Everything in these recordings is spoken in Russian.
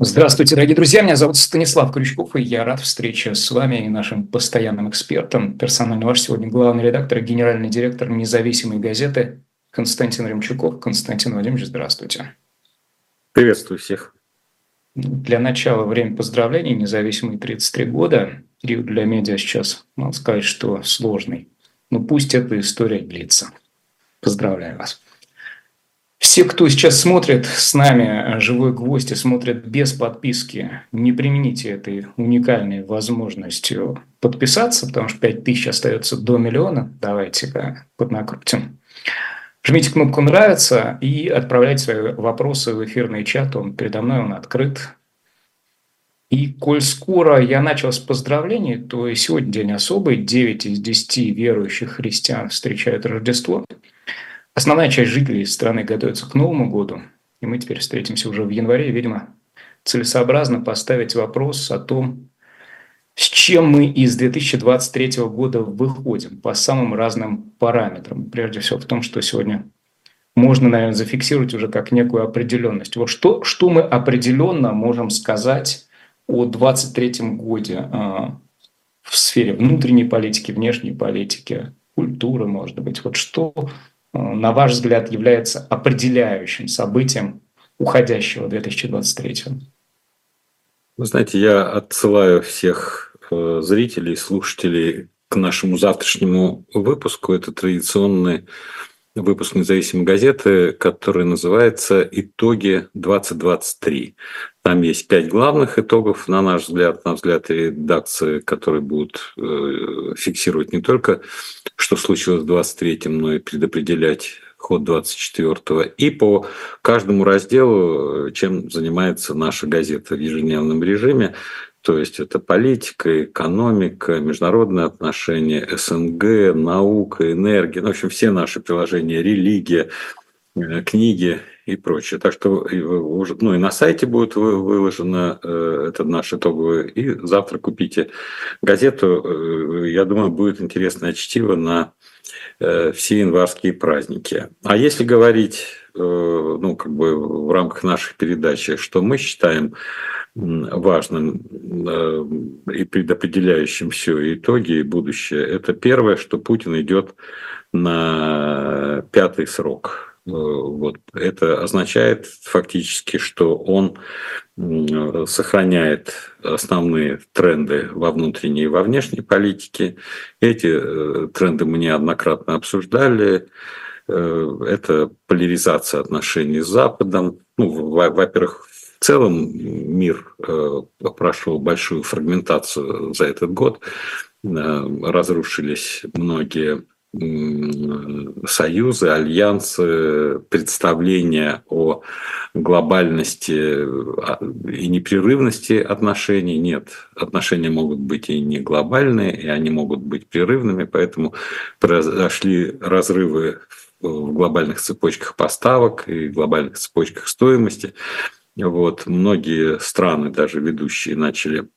Здравствуйте, дорогие друзья. Меня зовут Станислав Крючков, и я рад встрече с вами и нашим постоянным экспертом. Персонально ваш сегодня главный редактор и генеральный директор независимой газеты Константин Ремчуков. Константин Владимирович, здравствуйте. Приветствую всех. Для начала время поздравлений. Независимые 33 года. Период для медиа сейчас, надо сказать, что сложный. Но пусть эта история длится. Поздравляю вас. Все, кто сейчас смотрит с нами э, «Живой гвоздь» и смотрит без подписки, не примените этой уникальной возможностью подписаться, потому что 5 тысяч остается до миллиона. Давайте-ка поднакрутим. Жмите кнопку «Нравится» и отправляйте свои вопросы в эфирный чат. Он передо мной, он открыт. И коль скоро я начал с поздравлений, то и сегодня день особый. 9 из 10 верующих христиан встречают Рождество – Основная часть жителей страны готовится к Новому году, и мы теперь встретимся уже в январе. Видимо, целесообразно поставить вопрос о том, с чем мы из 2023 года выходим по самым разным параметрам. Прежде всего в том, что сегодня можно, наверное, зафиксировать уже как некую определенность. Вот что, что мы определенно можем сказать о 2023 годе э, в сфере внутренней политики, внешней политики, культуры, может быть. Вот что на ваш взгляд, является определяющим событием уходящего 2023? Вы знаете, я отсылаю всех э, зрителей, слушателей к нашему завтрашнему выпуску. Это традиционный выпуск независимой газеты, который называется «Итоги 2023». Там есть пять главных итогов, на наш взгляд, на взгляд редакции, которые будут э, фиксировать не только, что случилось в 23-м, но и предопределять ход 24-го. И по каждому разделу, чем занимается наша газета в ежедневном режиме. То есть это политика, экономика, международные отношения, СНГ, наука, энергия, ну, в общем, все наши приложения, религия, э, книги и прочее. Так что ну, и на сайте будет выложено э, это наш итоговый, и завтра купите газету. Э, я думаю, будет интересное чтиво на э, все январские праздники. А если говорить, э, ну, как бы в рамках наших передач, что мы считаем важным и предопределяющим все итоги и будущее, это первое, что Путин идет на пятый срок вот. Это означает фактически, что он сохраняет основные тренды во внутренней и во внешней политике. Эти э, тренды мы неоднократно обсуждали. Э, это поляризация отношений с Западом. Ну, во-первых, в целом мир прошел большую фрагментацию за этот год. Разрушились многие союзы, альянсы, представления о глобальности а, и непрерывности отношений. Нет, отношения могут быть и не глобальные, и они могут быть прерывными, поэтому произошли разрывы в глобальных цепочках поставок и глобальных цепочках стоимости. Вот. Многие страны, даже ведущие, начали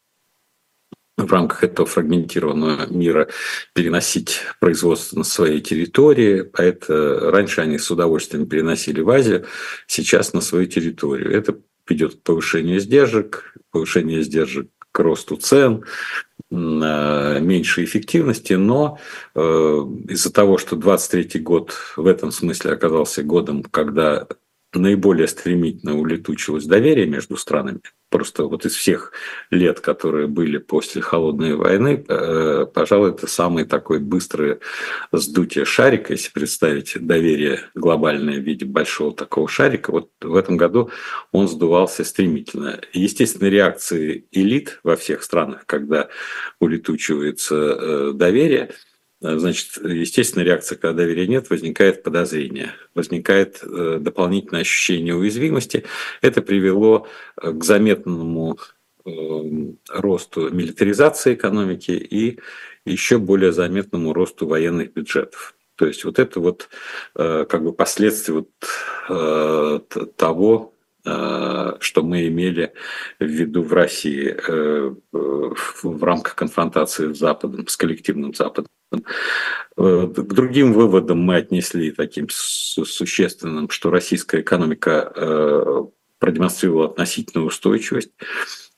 в рамках этого фрагментированного мира переносить производство на своей территории. А это раньше они с удовольствием переносили в Азию, сейчас на свою территорию. Это ведет к повышению издержек, повышение издержек к росту цен, меньшей эффективности, но э, из-за того, что 23 год в этом смысле оказался годом, когда наиболее стремительно улетучилось доверие между странами. Просто вот из всех лет, которые были после холодной войны, э, пожалуй, это самый такой быстрый сдутие шарика, если представить доверие глобальное в виде большого такого шарика. Вот в этом году он сдувался стремительно. Естественные реакции элит во всех странах, когда улетучивается э, доверие – значит, естественная реакция, когда доверия нет, возникает подозрение, возникает э, дополнительное ощущение уязвимости. Это привело э, к заметному росту милитаризации экономики и еще более заметному росту военных бюджетов. То есть вот это вот как бы последствия вот того, Э, что мы имели в виду в России э, в рамках конфронтации с Западом, с коллективным Западом. Э, к другим выводам мы отнесли таким существенным, что российская экономика продемонстрировала относительную устойчивость.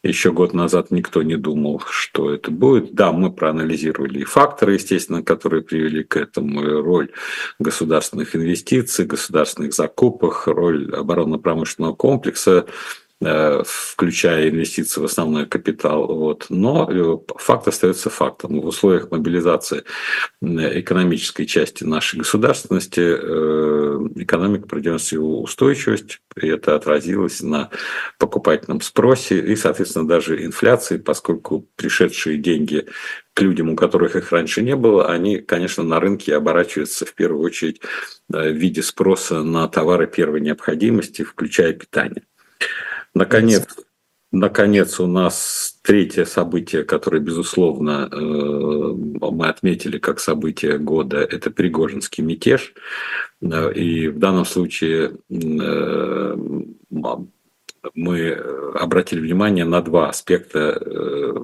Еще год назад никто не думал, что это будет. Да, мы проанализировали и факторы, естественно, которые привели к этому, и роль государственных инвестиций, государственных закупок, роль оборонно-промышленного комплекса, Э, включая инвестиции в основной капитал. Вот. Но э, факт остается фактом. В условиях мобилизации экономической части нашей государственности э, экономика продемонстрировала устойчивость, и это отразилось на покупательном спросе и, соответственно, даже инфляции, поскольку пришедшие деньги к людям, у которых их раньше не было, они, конечно, на рынке оборачиваются в первую очередь в виде спроса на товары первой необходимости, включая питание. Наконец, наконец у нас третье событие, которое, безусловно, э, мы отметили как событие года, это Пригожинский мятеж. И в данном случае э, мы обратили внимание на два аспекта, э,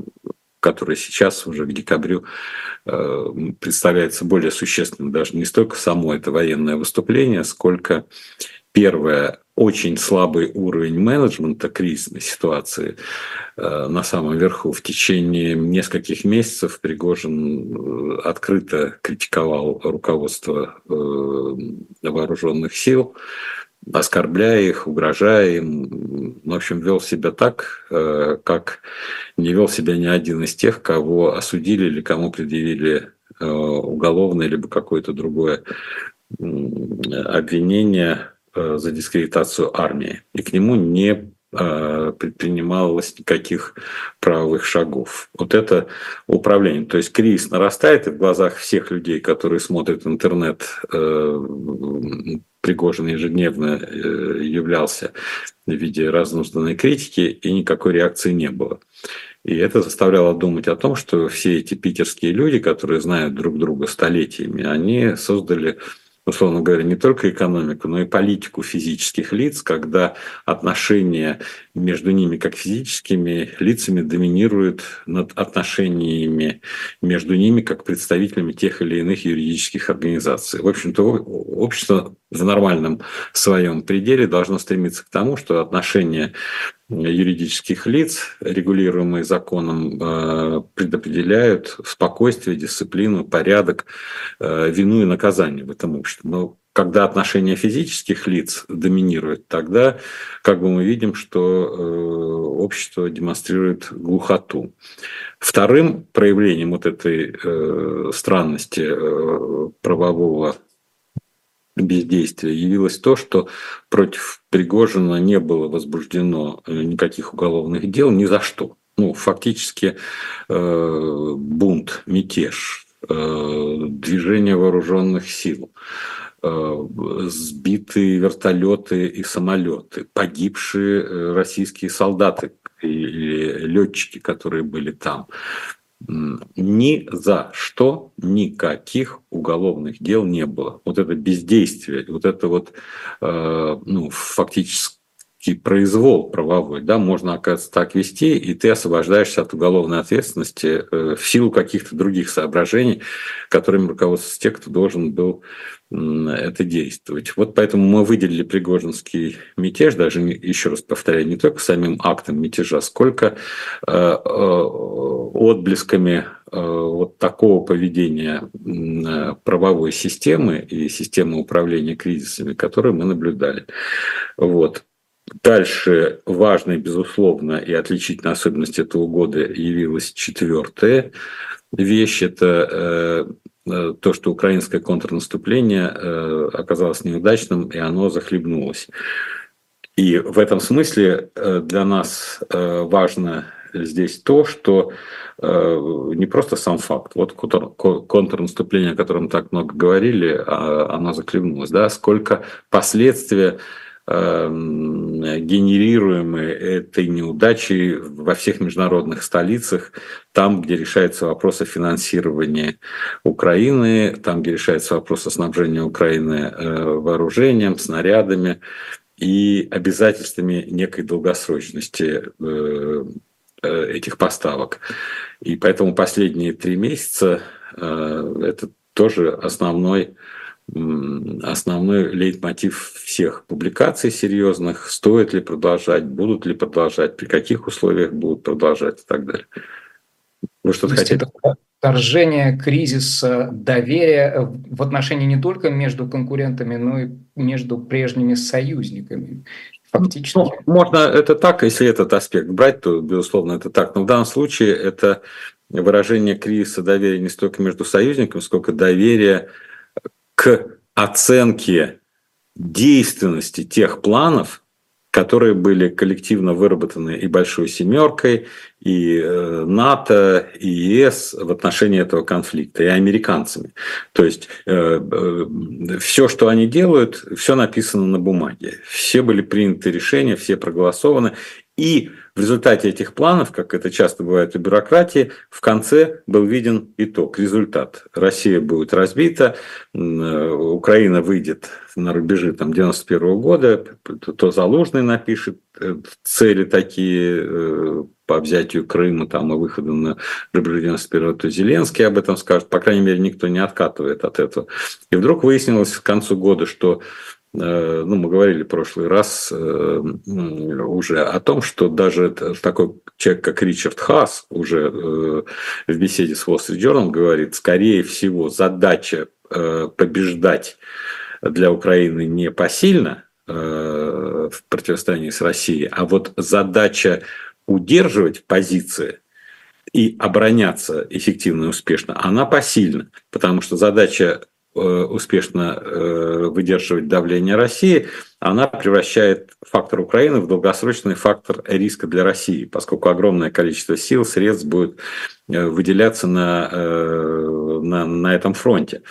которые сейчас уже к декабрю представляются более существенным. Даже не столько само это военное выступление, сколько первое очень слабый уровень менеджмента кризисной ситуации э, на самом верху. В течение нескольких месяцев Пригожин э, открыто критиковал руководство э, вооруженных сил, оскорбляя их, угрожая им. В общем, вел себя так, как не вел себя ни один из тех, кого осудили или кому предъявили уголовное либо какое-то другое обвинение за дискредитацию армии, и к нему не э, предпринималось никаких правовых шагов. Вот это управление. То есть кризис нарастает, и в глазах всех людей, которые смотрят интернет, э, Пригожин ежедневно являлся в виде разнузданной критики, и никакой реакции не было. И это заставляло думать о том, что все эти питерские люди, которые знают друг друга столетиями, они создали условно говоря, не только экономику, но и политику физических лиц, когда отношения между ними как физическими лицами доминируют над отношениями между ними как представителями тех или иных юридических организаций. В общем-то, общество в нормальном своем пределе должно стремиться к тому, что отношения юридических лиц, регулируемые законом, э, предопределяют спокойствие, дисциплину, порядок, э, вину и наказание в этом обществе. Но когда отношения физических лиц доминируют, тогда как бы мы видим, что э, общество демонстрирует глухоту. Вторым проявлением вот этой странности правового бездействия явилось то, что против Пригожина не было возбуждено э, никаких уголовных дел ни за что. Ну, фактически э, бунт, мятеж, э, движение вооруженных сил, э, сбитые вертолеты и самолеты, погибшие э, российские солдаты или летчики, которые были там, ни за что никаких уголовных дел не было. Вот это бездействие, вот это вот э, ну, фактически произвол правовой, да, можно, оказывается, так вести, и ты освобождаешься от уголовной ответственности э, в силу каких-то других соображений, которыми руководствуется те, кто должен был это действовать. Вот поэтому мы выделили Пригожинский мятеж, даже еще раз повторяю, не только самим актом мятежа, сколько э, э, отблесками э, вот такого поведения правовой системы и системы управления кризисами, которые мы наблюдали. Вот. Дальше важной, безусловно, и отличительной особенностью этого года явилась четвертая вещь. Это Э, то, что украинское контрнаступление э, оказалось неудачным, и оно захлебнулось. И в этом смысле э, для нас важно здесь то, что не просто сам факт, вот контрнаступление, о котором так много говорили, а оно захлебнулось, да, сколько последствия Эм, генерируемые этой неудачей во всех международных столицах, там, где решается вопрос о финансировании Украины, там, где решается вопрос о снабжении Украины э, вооружением, снарядами и обязательствами некой долгосрочности э, э, этих поставок. И поэтому последние три месяца это тоже основной основной лейтмотив всех публикаций серьезных, стоит ли продолжать, будут ли продолжать, при каких условиях будут продолжать и так далее. Вы что-то хотите? Вторжение, кризис доверия в отношении не только между конкурентами, но и между прежними союзниками. Фактически. Ну, можно это так, если этот аспект брать, то, безусловно, это так. Но в данном случае это выражение кризиса доверия не столько между союзниками, сколько доверия к оценке действенности тех планов, которые были коллективно выработаны и Большой Семеркой, и э, НАТО, и ЕС в отношении этого конфликта, и американцами. То есть э, э, все, что они делают, все написано на бумаге. Все были приняты решения, все проголосованы. И в результате этих планов, как это часто бывает у бюрократии, в конце был виден итог, результат. Россия будет разбита, Украина выйдет на рубежи там, 91 года, то Залужный напишет э, цели такие э, по взятию Крыма там, и выходу на рубежи 91 то Зеленский об этом скажет. По крайней мере, никто не откатывает от этого. И вдруг выяснилось к концу года, что Э, ну, мы говорили в прошлый раз э, уже о том, что даже такой человек, как Ричард Хас, уже э, в беседе с Wall Street Journal говорит, скорее всего, задача побеждать для Украины не посильно в противостоянии с Россией, а вот задача удерживать позиции и обороняться эффективно и успешно, она посильна, потому что задача Э, успешно э, выдерживать давление России, она превращает фактор Украины в долгосрочный фактор риска для России, поскольку огромное количество сил, средств будет э, выделяться на, на, на этом фронте.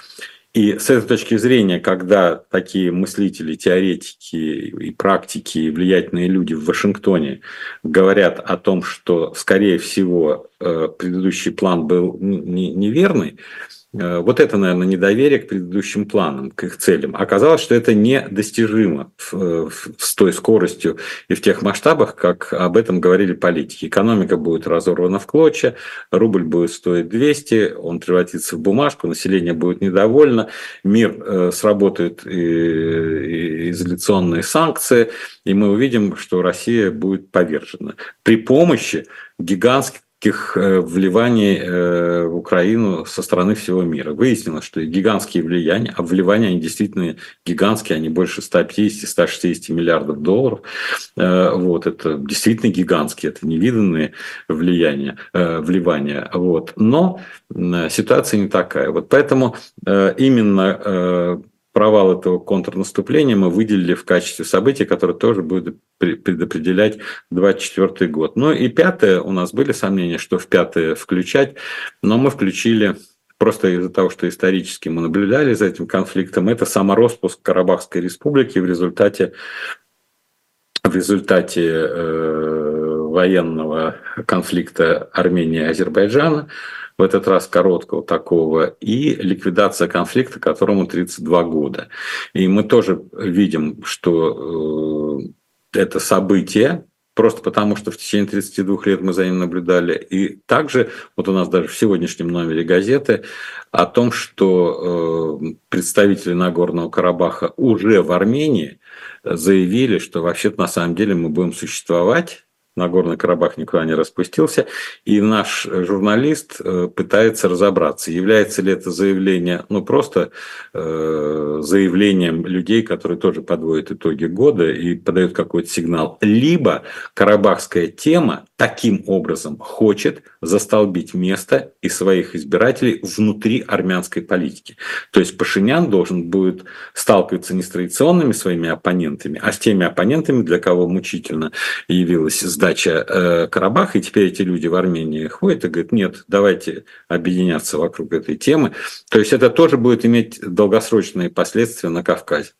И с этой точки зрения, когда такие мыслители, теоретики и практики, и влиятельные люди в Вашингтоне говорят о том, что, скорее всего, предыдущий план был неверный, Э, вот это, наверное, недоверие к предыдущим планам, к их целям. Оказалось, что это недостижимо в, с той скоростью и в тех масштабах, как об этом говорили политики. Экономика будет разорвана в клочья, рубль будет стоить 200, он превратится в бумажку, население будет недовольно, мир э, сработает и изоляционные санкции, и мы увидим, что Россия будет повержена при помощи гигантских гигантских э, вливаний э, в Украину со стороны всего мира. Выяснилось, что гигантские влияния, а вливания они действительно гигантские, они больше 150-160 миллиардов долларов. Э, вот, это действительно гигантские, это невиданные влияния, вливания. Вот. Но ситуация не такая. Вот поэтому именно провал этого контрнаступления мы выделили в качестве события, которое тоже будет предопределять 24 год. Ну и пятое, у нас были сомнения, что в пятое включать, но мы включили просто из-за того, что исторически мы наблюдали за этим конфликтом, это самороспуск Карабахской республики в результате в результате э, военного конфликта Армении и Азербайджана в этот раз короткого такого, и ликвидация конфликта, которому 32 года. И мы тоже видим, что э, это событие, просто потому что в течение 32 лет мы за ним наблюдали. И также, вот у нас даже в сегодняшнем номере газеты, о том, что э, представители Нагорного Карабаха уже в Армении заявили, что вообще-то на самом деле мы будем существовать Нагорный Карабах никуда не распустился, и наш журналист э, пытается разобраться, является ли это заявление, ну просто э, заявлением людей, которые тоже подводят итоги года и подают какой-то сигнал, либо карабахская тема таким образом хочет застолбить место и своих избирателей внутри армянской политики. То есть Пашинян должен будет сталкиваться не с традиционными своими оппонентами, а с теми оппонентами, для кого мучительно явилась сдача сдача э, Карабаха, и теперь эти люди в Армении ходят и говорят, нет, давайте объединяться вокруг этой темы. То есть это тоже будет иметь долгосрочные последствия на Кавказе.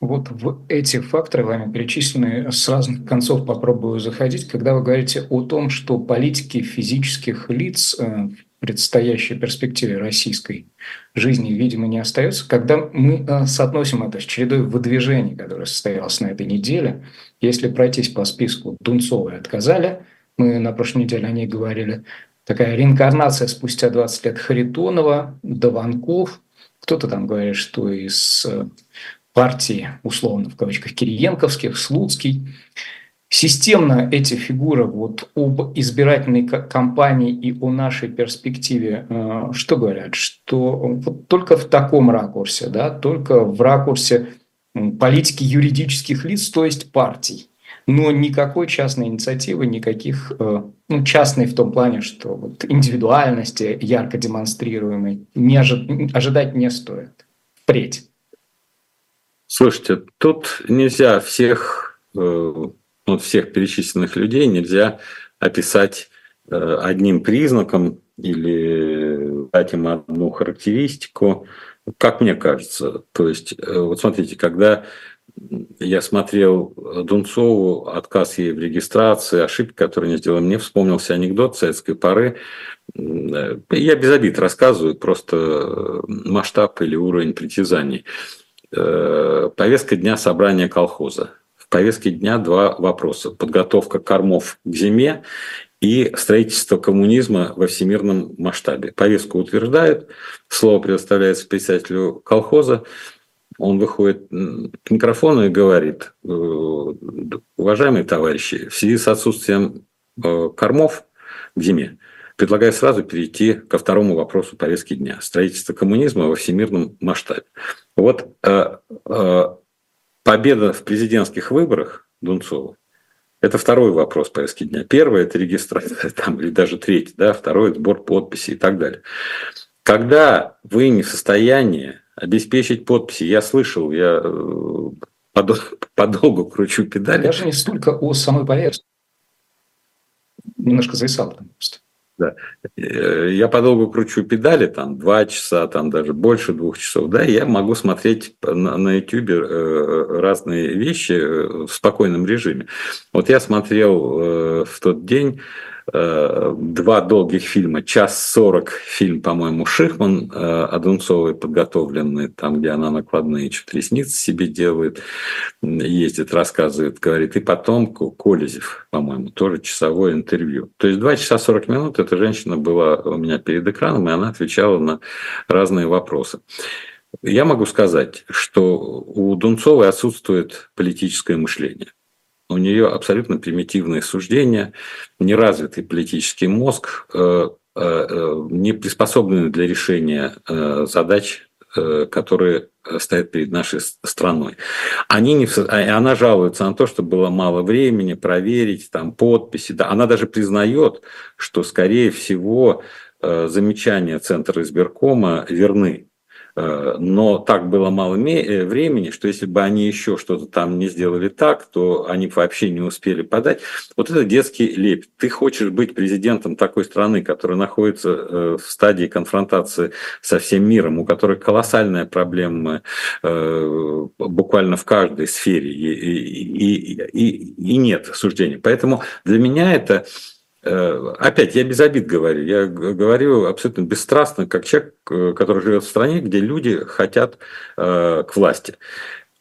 Вот в эти факторы, вами перечисленные, с разных концов попробую заходить, когда вы говорите о том, что политики физических лиц э, в предстоящей перспективе российской жизни, видимо, не остается, когда мы э, соотносим это с чередой выдвижений, которая состоялась на этой неделе, если пройтись по списку Дунцовой отказали, мы на прошлой неделе о ней говорили, такая реинкарнация спустя 20 лет Харитонова, Даванков – кто-то там говорит, что из э, партии, условно, в кавычках, Кириенковских, Слуцкий. Системно эти фигуры вот об избирательной кампании и о нашей перспективе э, что говорят? Что вот только в таком ракурсе, да, только в ракурсе политики юридических лиц, то есть партий но никакой частной инициативы, никаких, э, ну, частной в том плане, что вот индивидуальности ярко демонстрируемой не ожи- ожидать не стоит. Впредь. Слушайте, тут нельзя всех, э, ну, всех перечисленных людей нельзя описать э, одним признаком или дать им одну характеристику, как мне кажется. То есть, вот смотрите, когда я смотрел Дунцову, отказ ей в регистрации, ошибки, которые не сделали. Мне вспомнился анекдот советской поры. Я без обид рассказываю, просто масштаб или уровень притязаний. Э, повестка дня собрания колхоза. Повестке дня два вопроса. Подготовка кормов к зиме и строительство коммунизма во всемирном масштабе. Повестку утверждают, слово предоставляется председателю колхоза, он выходит к микрофону и говорит, «Э, уважаемые товарищи, в связи с отсутствием э, кормов в зиме, предлагаю сразу перейти ко второму вопросу повестки дня. Строительство коммунизма во всемирном масштабе. Вот э, победа в президентских выборах Дунцова это второй вопрос повестки дня. Первый – это регистрация, там, или даже третий, да, второй – сбор подписей и так далее. Когда вы не в состоянии обеспечить подписи. Я слышал, я э, подолгу кручу педали. Даже не столько о самой повестке. Немножко зависал там просто. Да. Э, я подолгу кручу педали, там, два часа, там даже больше двух часов, да, я могу смотреть на, на YouTube э, разные вещи в спокойном режиме. Вот я смотрел в тот день Э, два долгих фильма, час сорок фильм, по-моему, Шихман, э, Одунцовой подготовленный, там, где она накладные что-то ресницы себе делает, ездит, рассказывает, говорит, и потом Колезев, по-моему, тоже часовое интервью. То есть два часа сорок минут эта женщина была у меня перед экраном, и она отвечала на разные вопросы. Я могу сказать, что у Дунцовой отсутствует политическое мышление у нее абсолютно примитивные суждения, неразвитый политический мозг, э, э, э, не приспособленный для решения задач, которые стоят перед нашей страной. Они не, а, она жалуется на то, что было мало времени проверить там подписи. Да, она даже признает, что, скорее всего, замечания Центра избиркома верны. Э, но так было мало э, времени, что если бы они еще что-то там не сделали так, то они вообще не успели подать. Вот это детский лепет. Ты хочешь быть президентом такой страны, которая находится э, в стадии конфронтации со всем миром, у которой колоссальная проблема буквально в каждой сфере, и, и, и, и нет суждений. Поэтому для меня это опять, я без обид говорю, я говорю абсолютно бесстрастно, как человек, э, который живет в стране, где люди хотят э, к власти.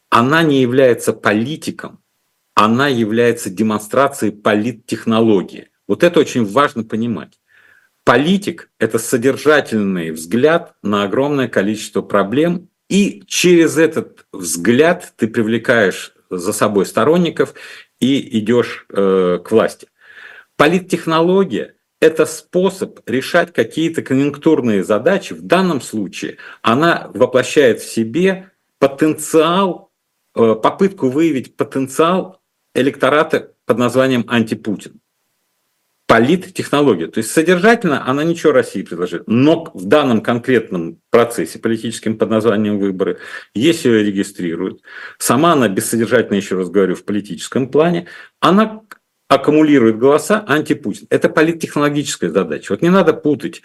Она не является политиком, она является демонстрацией политтехнологии. Вот это очень важно понимать. Политик – это содержательный взгляд на огромное количество проблем, и через этот взгляд ты привлекаешь за собой сторонников и идешь э, к власти. Политтехнология – это способ решать какие-то конъюнктурные задачи. В данном случае она воплощает в себе потенциал, э, попытку выявить потенциал электората под названием антипутин. Политтехнология. То есть содержательно она ничего России предложит. Но в данном конкретном процессе политическим под названием выборы, если ее регистрируют, сама она бессодержательно, еще раз говорю, в политическом плане, она аккумулирует голоса антипутин. Это политтехнологическая задача. Вот не надо путать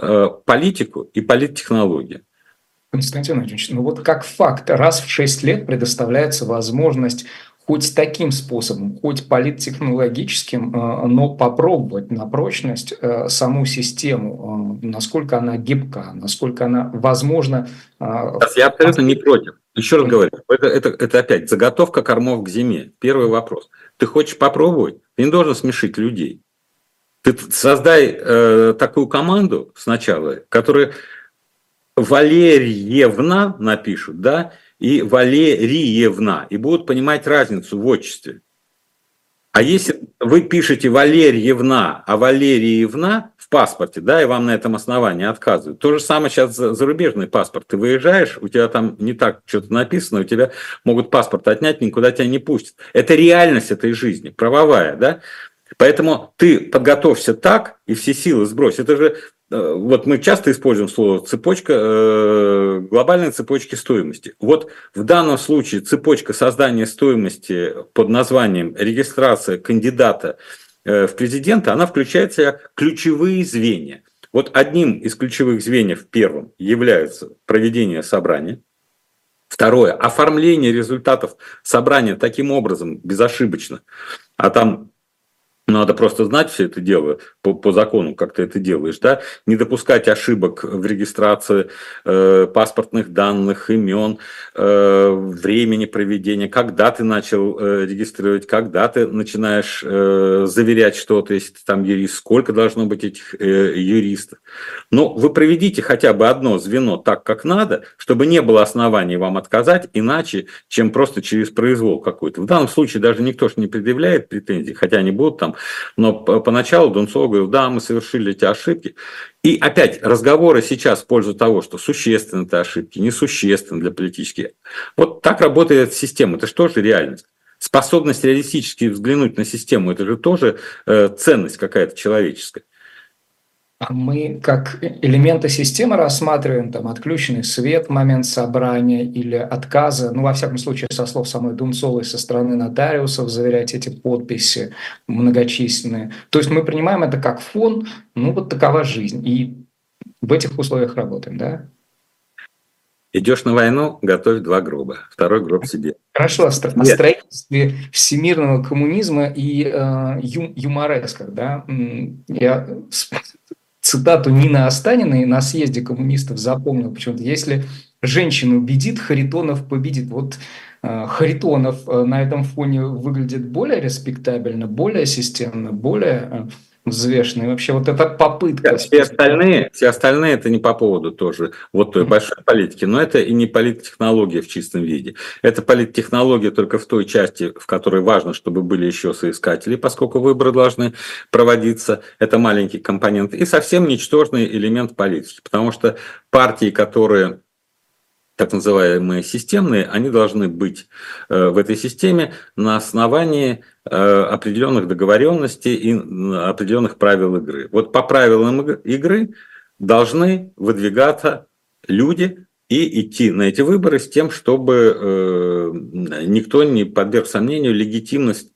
э, политику и политтехнологию. Константин Владимирович, ну вот как факт, раз в 6 лет предоставляется возможность хоть таким способом, хоть политтехнологическим, э, но попробовать на прочность э, саму систему, э, насколько она гибка, насколько она возможна. Я абсолютно не против. Еще раз говорю, это, это, это опять заготовка кормов к зиме. Первый вопрос. Ты хочешь попробовать? Ты не должен смешить людей. Ты создай э, такую команду сначала, которая Валерьевна напишут, да, и Валериевна, и будут понимать разницу в отчестве. А если вы пишете Валерьевна, а Валерьевна паспорте, да, и вам на этом основании отказывают. То же самое сейчас зарубежный паспорт. Ты выезжаешь, у тебя там не так что-то написано, у тебя могут паспорт отнять, никуда тебя не пустят. Это реальность этой жизни, правовая, да. Поэтому ты подготовься так и все силы сбрось. Это же Э, вот мы часто используем слово цепочка, э, глобальной цепочки стоимости. Вот в данном случае цепочка создания стоимости под названием регистрация кандидата в президенты, она включает в себя ключевые звенья. Вот одним из ключевых звеньев первым является проведение собрания. Второе – оформление результатов собрания таким образом, безошибочно. А там надо просто знать все это дело по, по закону, как ты это делаешь, да, не допускать ошибок в регистрации э, паспортных данных, имен, э, времени проведения, когда ты начал э, регистрировать, когда ты начинаешь э, заверять что-то, если ты там юрист, сколько должно быть этих э, юристов. Но вы проведите хотя бы одно звено так, как надо, чтобы не было оснований вам отказать, иначе, чем просто через произвол какой-то. В данном случае даже никто же не предъявляет претензий, хотя они будут там но поначалу Дунцова говорил, да, мы совершили эти ошибки. И опять разговоры сейчас в пользу того, что существенны это ошибки, несущественны для политических. Вот так работает система. Это же реальность? Способность реалистически взглянуть на систему, это же тоже э, ценность какая-то человеческая. Мы как элементы системы рассматриваем там отключенный свет в момент собрания или отказа, ну, во всяком случае, со слов самой Дунцовой, со стороны нотариусов заверять эти подписи многочисленные. То есть мы принимаем это как фон, ну, вот такова жизнь. И в этих условиях работаем, да? Идешь на войну, готовь два гроба. Второй гроб себе. Хорошо, о, строительстве всемирного коммунизма и э, ю, юморесках, да? Я цитату Нины Останиной на съезде коммунистов запомнил почему-то. Если женщина убедит, Харитонов победит. Вот э, Харитонов э, на этом фоне выглядит более респектабельно, более системно, более э, взвешенный. Вообще вот эта попытка... Все остальные, все остальные это не по поводу тоже вот той большой политики, но это и не политтехнология в чистом виде. Это политтехнология только в той части, в которой важно, чтобы были еще соискатели, поскольку выборы должны проводиться. Это маленький компонент. И совсем ничтожный элемент политики, потому что партии, которые так называемые системные, они должны быть э, в этой системе на основании э, определенных договоренностей и определенных правил игры. Вот по правилам игры должны выдвигаться люди и идти на эти выборы с тем, чтобы э, никто не подверг сомнению легитимность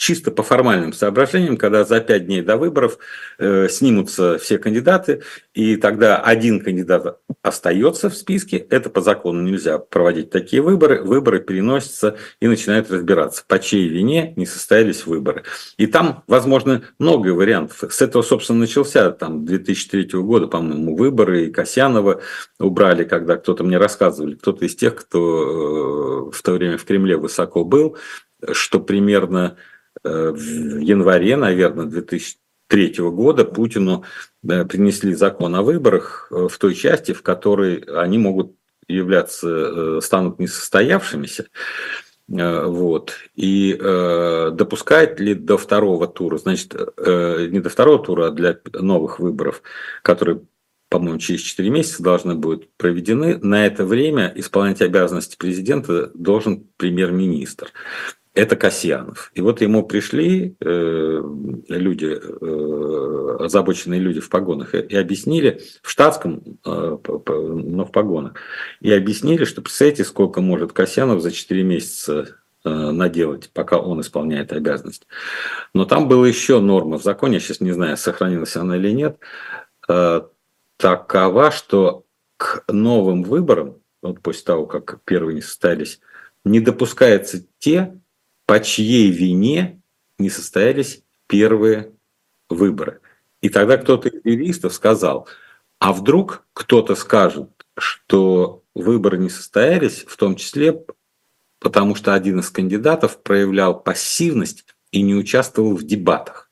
чисто по формальным соображениям, когда за пять дней до выборов э, снимутся все кандидаты, и тогда один кандидат остается в списке, это по закону нельзя проводить такие выборы, выборы переносятся и начинают разбираться, по чьей вине не состоялись выборы. И там, возможно, много вариантов. С этого, собственно, начался там 2003 года, по-моему, выборы, и Касьянова убрали, когда кто-то мне рассказывали, кто-то из тех, кто э, в то время в Кремле высоко был, что примерно в январе, наверное, 2003 года Путину принесли закон о выборах э, в той части, в которой они могут являться, э, станут несостоявшимися. Вот. И э, допускать ли до второго тура, значит, э, не до второго тура, а для новых выборов, которые, по-моему, через 4 месяца должны будут проведены, на это время исполнять обязанности президента должен премьер-министр это Касьянов. И вот ему пришли э, люди, э, озабоченные люди в погонах, и, и объяснили, в штатском, э, но в погонах, и объяснили, что представляете, сколько может Касьянов за 4 месяца э, наделать, пока он исполняет обязанность. Но там была еще норма в законе, я сейчас не знаю, сохранилась она или нет, э, такова, что к новым выборам, вот после того, как первые не состоялись, не допускаются те, по чьей вине не состоялись первые выборы. И тогда кто-то из юристов сказал, а вдруг кто-то скажет, что выборы не состоялись, в том числе потому что один из кандидатов проявлял пассивность и не участвовал в дебатах.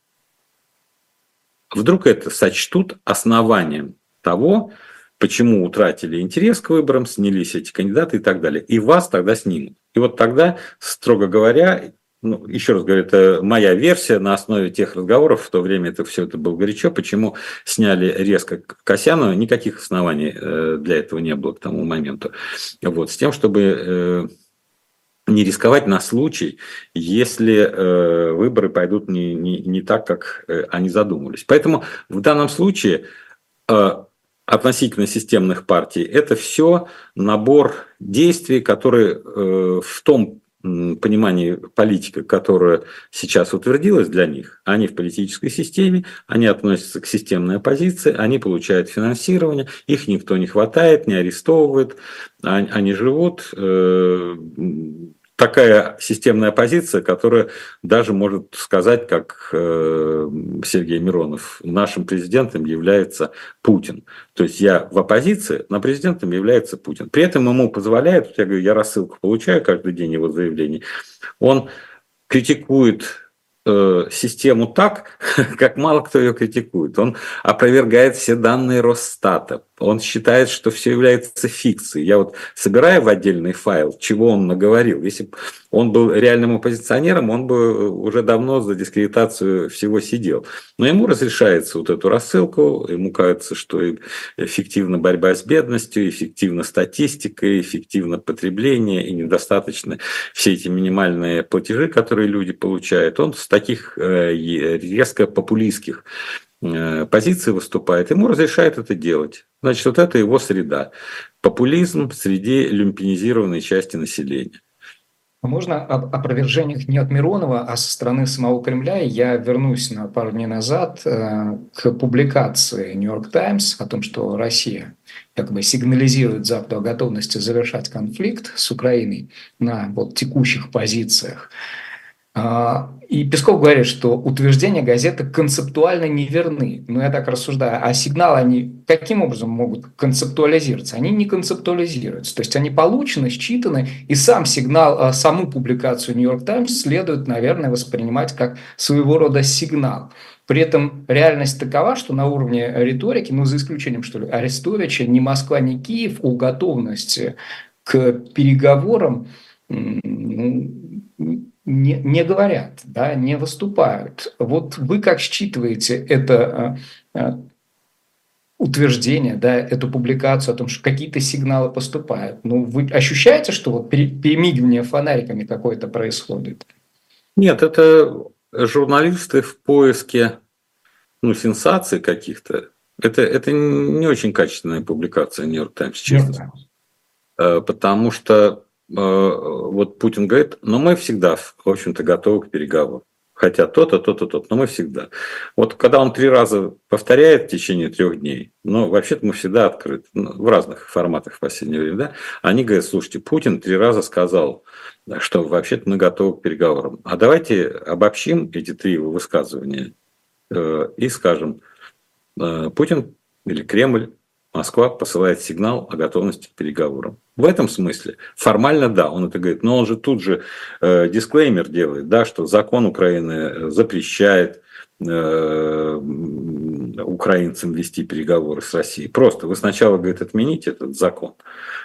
Вдруг это сочтут основанием того, почему утратили интерес к выборам, снялись эти кандидаты и так далее. И вас тогда снимут. И вот тогда, строго говоря, ну, еще раз говорю, это моя версия на основе тех разговоров, в то время это все это было горячо, почему сняли резко Касьянова, никаких оснований э, для этого не было к тому моменту. Вот, с тем, чтобы э, не рисковать на случай, если э, выборы пойдут не, не, не так, как они задумывались. Поэтому в данном случае относительно системных партий это все набор действий, которые в том понимании политика, которая сейчас утвердилась для них, они в политической системе, они относятся к системной оппозиции, они получают финансирование, их никто не хватает, не арестовывает, они живут э, такая системная позиция, которая даже может сказать, как э, Сергей Миронов, нашим президентом является Путин. То есть я в оппозиции, но президентом является Путин. При этом ему позволяет, я говорю, я рассылку получаю каждый день его заявлений, он критикует Э, систему так, как мало кто ее критикует. Он опровергает все данные Росстата. Он считает, что все является фикцией. Я вот собираю в отдельный файл, чего он наговорил. Если бы он был реальным оппозиционером, он бы уже давно за дискредитацию всего сидел. Но ему разрешается вот эту рассылку, ему кажется, что эффективна борьба с бедностью, эффективна статистика, эффективно потребление и недостаточно все эти минимальные платежи, которые люди получают. Он с таких э, резко популистских э, позиций выступает, ему разрешают это делать. Значит, вот это его среда. Популизм среди люмпинизированной части населения. Можно об опровержениях не от Миронова, а со стороны самого Кремля. Я вернусь на пару дней назад э, к публикации York Times о том, что Россия как бы сигнализирует Западу о готовности завершать конфликт с Украиной на вот текущих позициях. И Песков говорит, что утверждения газеты концептуально неверны. Но я так рассуждаю. А сигналы, они каким образом могут концептуализироваться? Они не концептуализируются. То есть они получены, считаны, и сам сигнал, а, саму публикацию York Times следует, наверное, воспринимать как своего рода сигнал. При этом реальность такова, что на уровне риторики, ну, за исключением, что ли, Арестовича, ни Москва, ни Киев о готовности к переговорам ну, не, не говорят, да, не выступают. Вот вы как считываете это э, э, утверждение, да, эту публикацию о том, что какие-то сигналы поступают? Ну, вы ощущаете, что вот перемигивание фонариками какое-то происходит? Нет, это журналисты в поиске ну, сенсаций каких-то. Это, это не очень качественная публикация New York Times, честно. Нет. Потому что Э, вот Путин говорит, но мы всегда, в общем-то, готовы к переговорам. Хотя то-то, то-то, то-то, но мы всегда. Вот когда он три раза повторяет в течение трех дней, ну, вообще-то мы всегда открыты, ну, в разных форматах в последнее время, да, они говорят, слушайте, Путин три раза сказал, что вообще-то мы готовы к переговорам. А давайте обобщим эти три его высказывания э, и скажем, э, Путин или Кремль Москва посылает сигнал о готовности к переговорам. В этом смысле формально да, он это говорит, но он же тут же э, дисклеймер делает, да, что закон Украины э, запрещает э, украинцам вести переговоры с Россией. Просто вы сначала, говорит, отмените этот закон.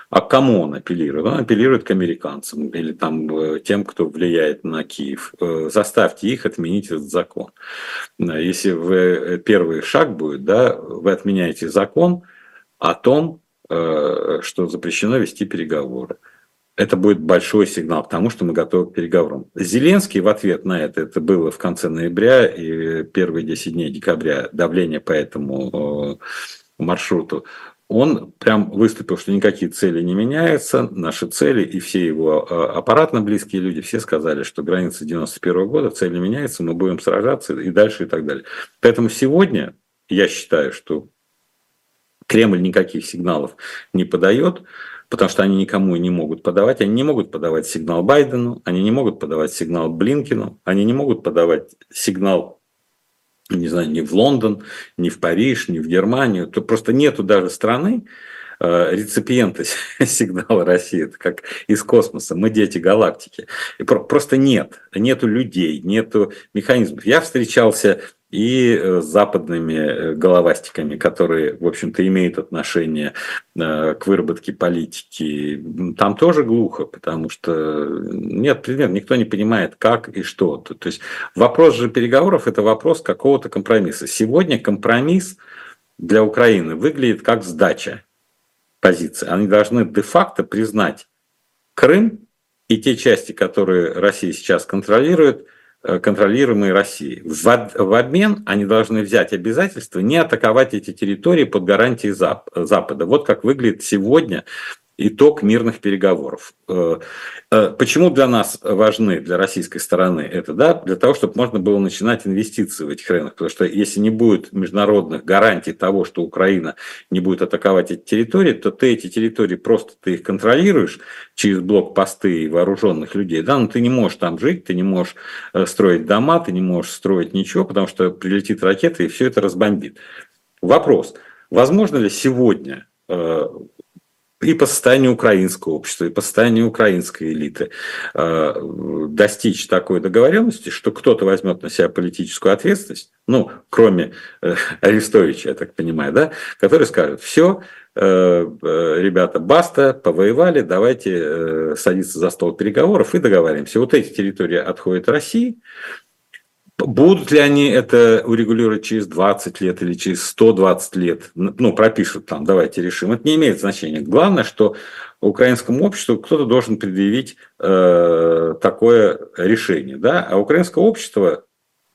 А к кому он апеллирует? Он апеллирует к американцам или там, э, тем, кто влияет на Киев. Э, заставьте их отменить этот закон. Если вы, первый шаг будет, да, вы отменяете закон, о том, что запрещено вести переговоры. Это будет большой сигнал к тому, что мы готовы к переговорам. Зеленский в ответ на это, это было в конце ноября и первые 10 дней декабря, давление по этому э, маршруту, он прям выступил, что никакие цели не меняются, наши цели и все его э, аппаратно близкие люди, все сказали, что граница 91 года, цели меняются, мы будем сражаться и дальше и так далее. Поэтому сегодня я считаю, что Кремль никаких сигналов не подает, потому что они никому не могут подавать. Они не могут подавать сигнал Байдену, они не могут подавать сигнал Блинкину, они не могут подавать сигнал не знаю, ни в Лондон, ни в Париж, ни в Германию. То просто нету даже страны, э, реципиента сигнала России, это как из космоса, мы дети галактики. И просто нет, нету людей, нету механизмов. Я встречался и э, западными э, головастиками, которые, в общем-то, имеют отношение к выработке политики. Там тоже глухо, потому что нет пример, никто не понимает, как и что. То есть вопрос же переговоров – это вопрос какого-то компромисса. Сегодня компромисс для Украины выглядит как сдача позиции. Они должны де-факто признать Крым и те части, которые Россия сейчас контролирует, Э, контролируемой Россией. В обмен они должны взять обязательство не атаковать эти территории под гарантией Запада. Вот как выглядит сегодня итог мирных переговоров. Э, э, почему для нас важны, для российской стороны это? Да? Для того, чтобы можно было начинать инвестиции в этих районах. Потому что если не будет международных гарантий того, что Украина не будет атаковать эти территории, то ты эти территории просто ты их контролируешь через блокпосты и вооруженных людей. Да? Но ты не можешь там жить, ты не можешь э, строить дома, ты не можешь строить ничего, потому что прилетит ракета и все это разбомбит. Вопрос. Возможно ли сегодня и по состоянию украинского общества, и по состоянию украинской элиты э, достичь такой договоренности, что кто-то возьмет на себя политическую ответственность, ну, кроме э, Арестовича, я так понимаю, да, который скажет, все, э, ребята, баста, повоевали, давайте садиться за стол переговоров и договариваемся. Вот эти территории отходят России, Будут ли они это урегулировать через 20 лет или через 120 лет? Ну, пропишут там, давайте решим. Это не имеет значения. Главное, что украинскому обществу кто-то должен предъявить э, такое решение. Да? А украинское общество,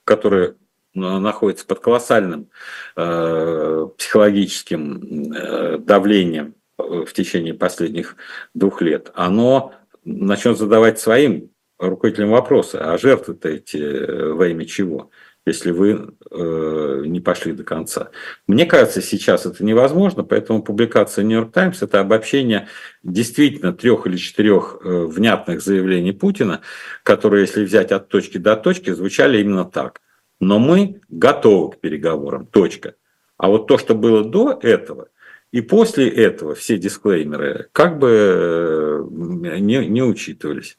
которое находится под колоссальным э, психологическим э, давлением в течение последних двух лет, оно начнет задавать своим руководителям вопроса, а жертвы-то эти э, во имя чего, если вы э, не пошли до конца. Мне кажется, сейчас это невозможно, поэтому публикация Нью-Йорк Таймс – это обобщение действительно трех или четырех э, внятных заявлений Путина, которые, если взять от точки до точки, звучали именно так. Но мы готовы к переговорам, точка. А вот то, что было до этого – и после этого все дисклеймеры как бы э, не, не учитывались.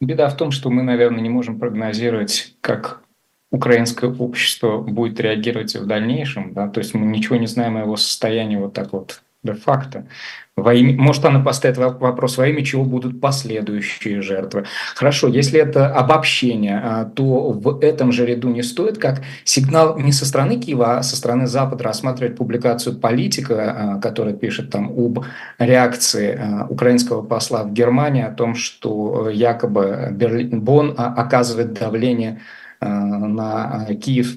Беда в том, что мы, наверное, не можем прогнозировать, как украинское общество будет реагировать в дальнейшем. Да? То есть мы ничего не знаем о его состоянии вот так вот де-факто. Во имя, может, она поставит вопрос, во имя чего будут последующие жертвы. Хорошо, если это обобщение, а, то в этом же ряду не стоит как сигнал не со стороны Киева, а со стороны Запада рассматривать публикацию политика, а, который пишет там об реакции а, украинского посла в Германии о том, что якобы Берлин, Бонн оказывает давление на Киев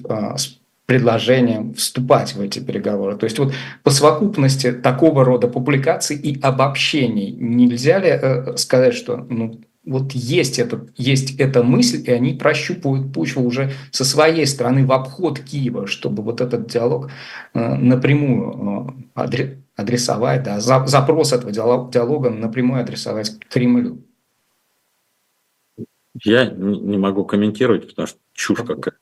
предложением вступать в эти переговоры. То есть вот по совокупности такого рода публикаций и обобщений нельзя ли э, сказать, что ну, вот есть, этот, есть эта мысль, и они прощупывают почву уже со своей стороны в обход Киева, чтобы вот этот диалог э, напрямую э, адресовать, да, запрос этого диалога напрямую адресовать к Кремлю. Я не могу комментировать, потому что чушь какая.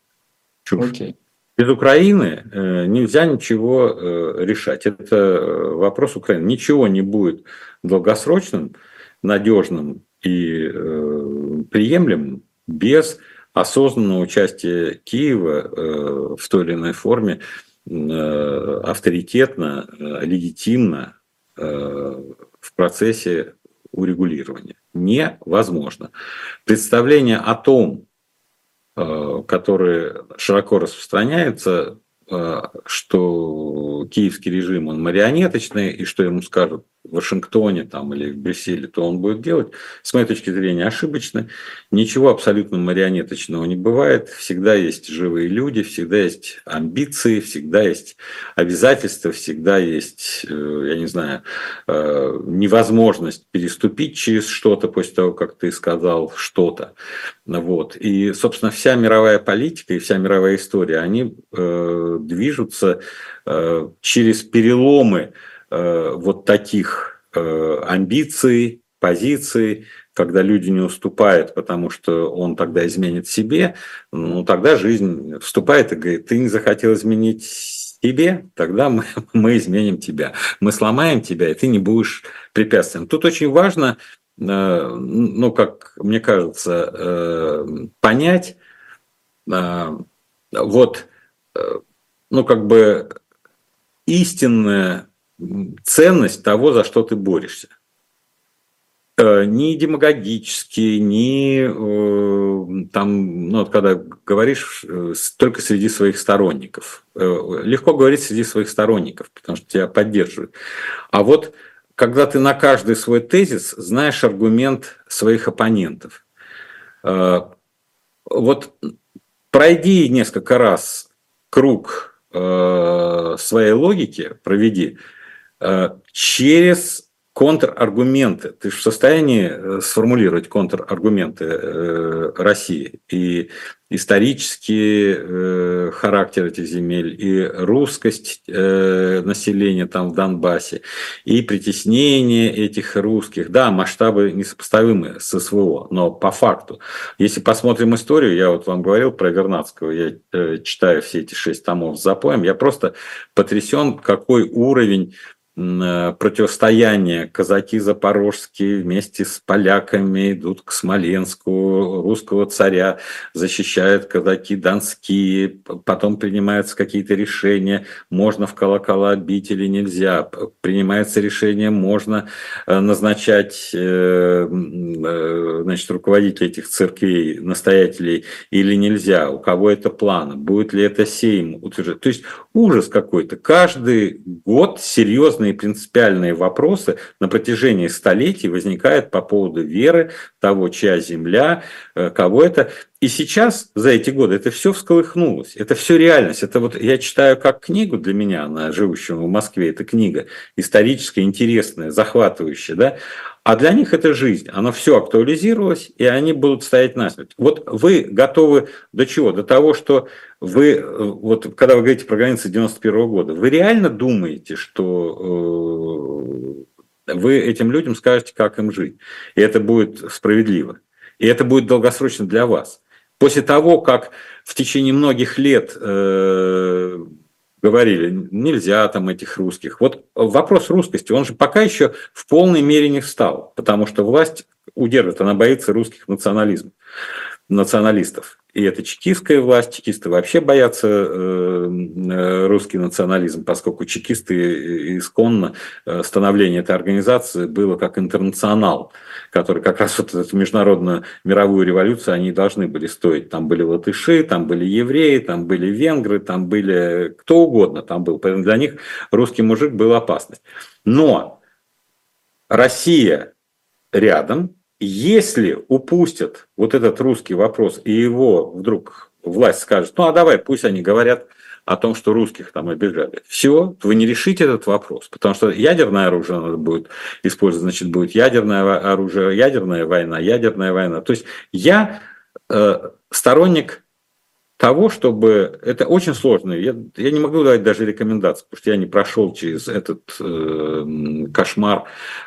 Чушь. Okay. Без Украины э, нельзя ничего э, решать. Это э, вопрос Украины. Ничего не будет долгосрочным, надежным и приемлемым без осознанного участия Киева в той или иной форме авторитетно, легитимно в процессе урегулирования. Невозможно. Представление о том, которые широко распространяются, э, что киевский режим, он марионеточный, и что ему скажут в Вашингтоне там, или в Брюсселе, то он будет делать, с моей точки зрения, ошибочно. Ничего абсолютно марионеточного не бывает. Всегда есть живые люди, всегда есть амбиции, всегда есть обязательства, всегда есть, э, я не знаю, э, невозможность переступить через что-то после того, как ты сказал что-то. Вот. И, собственно, вся мировая политика и вся мировая история, они э, движутся через переломы вот таких э, амбиций, позиций, когда люди не уступают, потому что он тогда изменит себе, ну тогда жизнь вступает и говорит, ты не захотел изменить себе, тогда мы, мы изменим тебя. Мы сломаем тебя, и ты не будешь препятствием. Тут очень важно, э, ну, как мне кажется, понять, вот ну, как бы истинная ценность того, за что ты борешься. Э, ни демагогически, ни э, там, ну, вот когда говоришь э, только среди своих сторонников. Легко говорить среди своих сторонников, потому что тебя поддерживают. А вот когда ты на каждый свой тезис знаешь аргумент своих оппонентов. Вот пройди несколько раз круг своей логики, проведи, через контраргументы. Ты же в состоянии э, сформулировать контраргументы э, России и исторический э, характер этих земель, и русскость населения там в Донбассе, и притеснение этих русских. Да, масштабы несопоставимы с СВО, но по факту. Если посмотрим историю, я вот вам говорил про Вернадского, я читаю все эти шесть томов с запоем, я просто потрясен, какой уровень Э, противостояние. Казаки запорожские вместе с поляками идут к Смоленску, русского царя защищают казаки донские, потом принимаются какие-то решения, можно в колокола бить или нельзя, принимается решение, можно э, назначать э, значит, руководителей этих церквей, настоятелей или нельзя, у кого это планы, будет ли это сейм утверждать. То есть ужас какой-то. Каждый год серьезный серьезные принципиальные вопросы на протяжении столетий возникают по поводу веры, того, чья земля, э, кого это. И сейчас, за эти годы, это все всколыхнулось, это все реальность. Это вот я читаю как книгу для меня, на живущего в Москве, это книга историческая, интересная, захватывающая, да, а для них это жизнь. Оно все актуализировалось, и они будут стоять насмерть. Вот вы готовы до чего? До того, что вы, вот когда вы говорите про границы 91 -го года, вы реально думаете, что э, вы этим людям скажете, как им жить. И это будет справедливо. И это будет долгосрочно для вас. После того, как в течение многих лет э, говорили, нельзя там этих русских. Вот вопрос русскости, он же пока еще в полной мере не встал, потому что власть удерживает, она боится русских национализмов, националистов. И это чекистская власть, чекисты вообще боятся э, э, русский национализм, поскольку чекисты исконно э, становление этой организации было как интернационал, который как раз вот эту международную мировую революцию они должны были стоить. Там были латыши, там были евреи, там были венгры, там были кто угодно там был. Поэтому для них русский мужик был опасность. Но Россия рядом, если упустят вот этот русский вопрос, и его вдруг власть скажет, ну а давай, пусть они говорят о том, что русских там обижали. Все, вы не решите этот вопрос, потому что ядерное оружие надо будет использовать, значит, будет ядерное оружие, ядерная война, ядерная война. То есть я э, сторонник того, чтобы... Это очень сложно. Я, я не могу дать даже рекомендации, потому что я не прошел через этот э, кошмар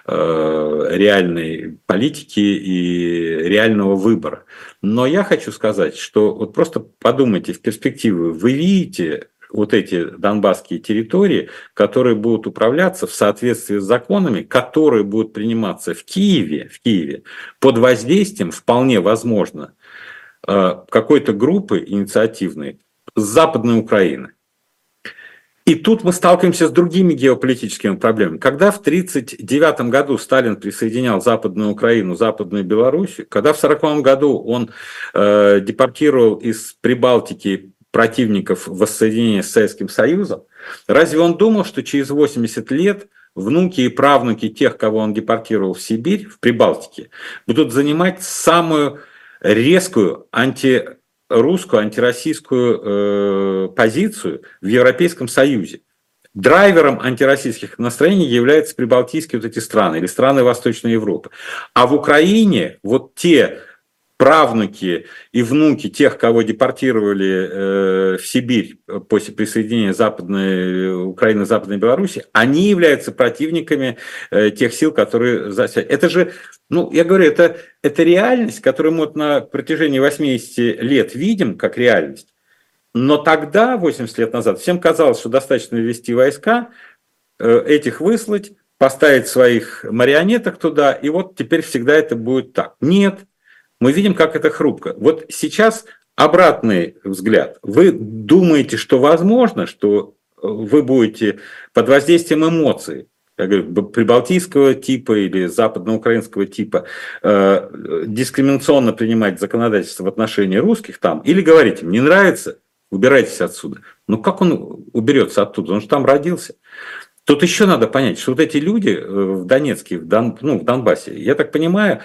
э, реальной политики и реального выбора. Но я хочу сказать, что вот просто подумайте в перспективу. Вы видите вот эти донбасские территории, которые будут управляться в соответствии с законами, которые будут приниматься в Киеве, в Киеве под воздействием, вполне возможно, какой-то группы инициативной с Западной Украины. И тут мы сталкиваемся с другими геополитическими проблемами. Когда в 1939 году Сталин присоединял Западную Украину, Западную Белоруссию, когда в 1940 году он э, депортировал из Прибалтики противников воссоединения с Советским Союзом, разве он думал, что через 80 лет внуки и правнуки тех, кого он депортировал в Сибирь, в Прибалтике, будут занимать самую резкую антирусскую, антироссийскую э, позицию в Европейском Союзе. Драйвером антироссийских настроений являются прибалтийские вот эти страны или страны Восточной Европы. А в Украине вот те правнуки и внуки тех, кого депортировали э, в Сибирь после присоединения Западной Украины, Западной Беларуси, они являются противниками э, тех сил, которые. Это же, ну, я говорю, это, это реальность, которую мы вот на протяжении 80 лет видим как реальность. Но тогда, 80 лет назад, всем казалось, что достаточно ввести войска, э, этих выслать, поставить своих марионеток туда, и вот теперь всегда это будет так. Нет, мы видим, как это хрупко. Вот сейчас обратный взгляд. Вы думаете, что возможно, что вы будете под воздействием эмоций, я говорю, прибалтийского типа или западноукраинского типа э, дискриминационно принимать законодательство в отношении русских там, или говорить им, не нравится, убирайтесь отсюда. Ну как он уберется оттуда? Он же там родился. Тут еще надо понять, что вот эти люди э, в Донецке, в, Дон, ну, в Донбассе, я так понимаю,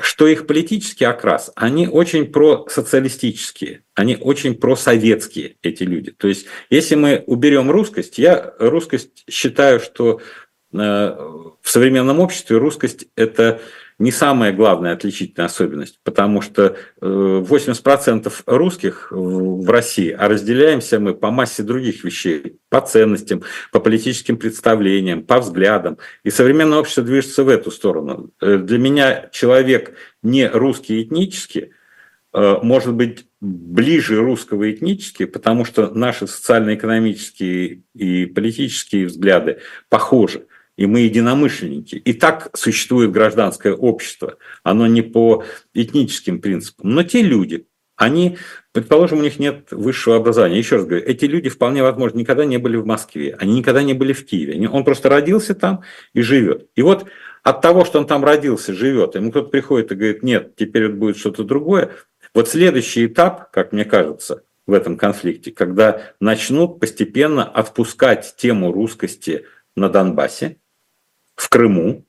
что их политический окрас, они очень просоциалистические, они очень просоветские, эти люди. То есть, если мы уберем русскость, я русскость считаю, что э, в современном обществе русскость – это не самая главная отличительная особенность, потому что 80% э, русских в России, а разделяемся мы по массе других вещей, по ценностям, по политическим представлениям, по взглядам. И современное общество движется в эту сторону. Э, для меня человек не русский этнически э, может быть ближе русского этнически, потому что наши социально-экономические и политические взгляды похожи и мы единомышленники. И так существует гражданское общество. Оно не по этническим принципам. Но те люди, они, предположим, у них нет высшего образования. Еще раз говорю, эти люди вполне возможно никогда не были в Москве, они никогда не были в Киеве. Он просто родился там и живет. И вот от того, что он там родился, живет, ему кто-то приходит и говорит, нет, теперь это будет что-то другое. Вот следующий этап, как мне кажется, в этом конфликте, когда начнут постепенно отпускать тему русскости на Донбассе, в Крыму,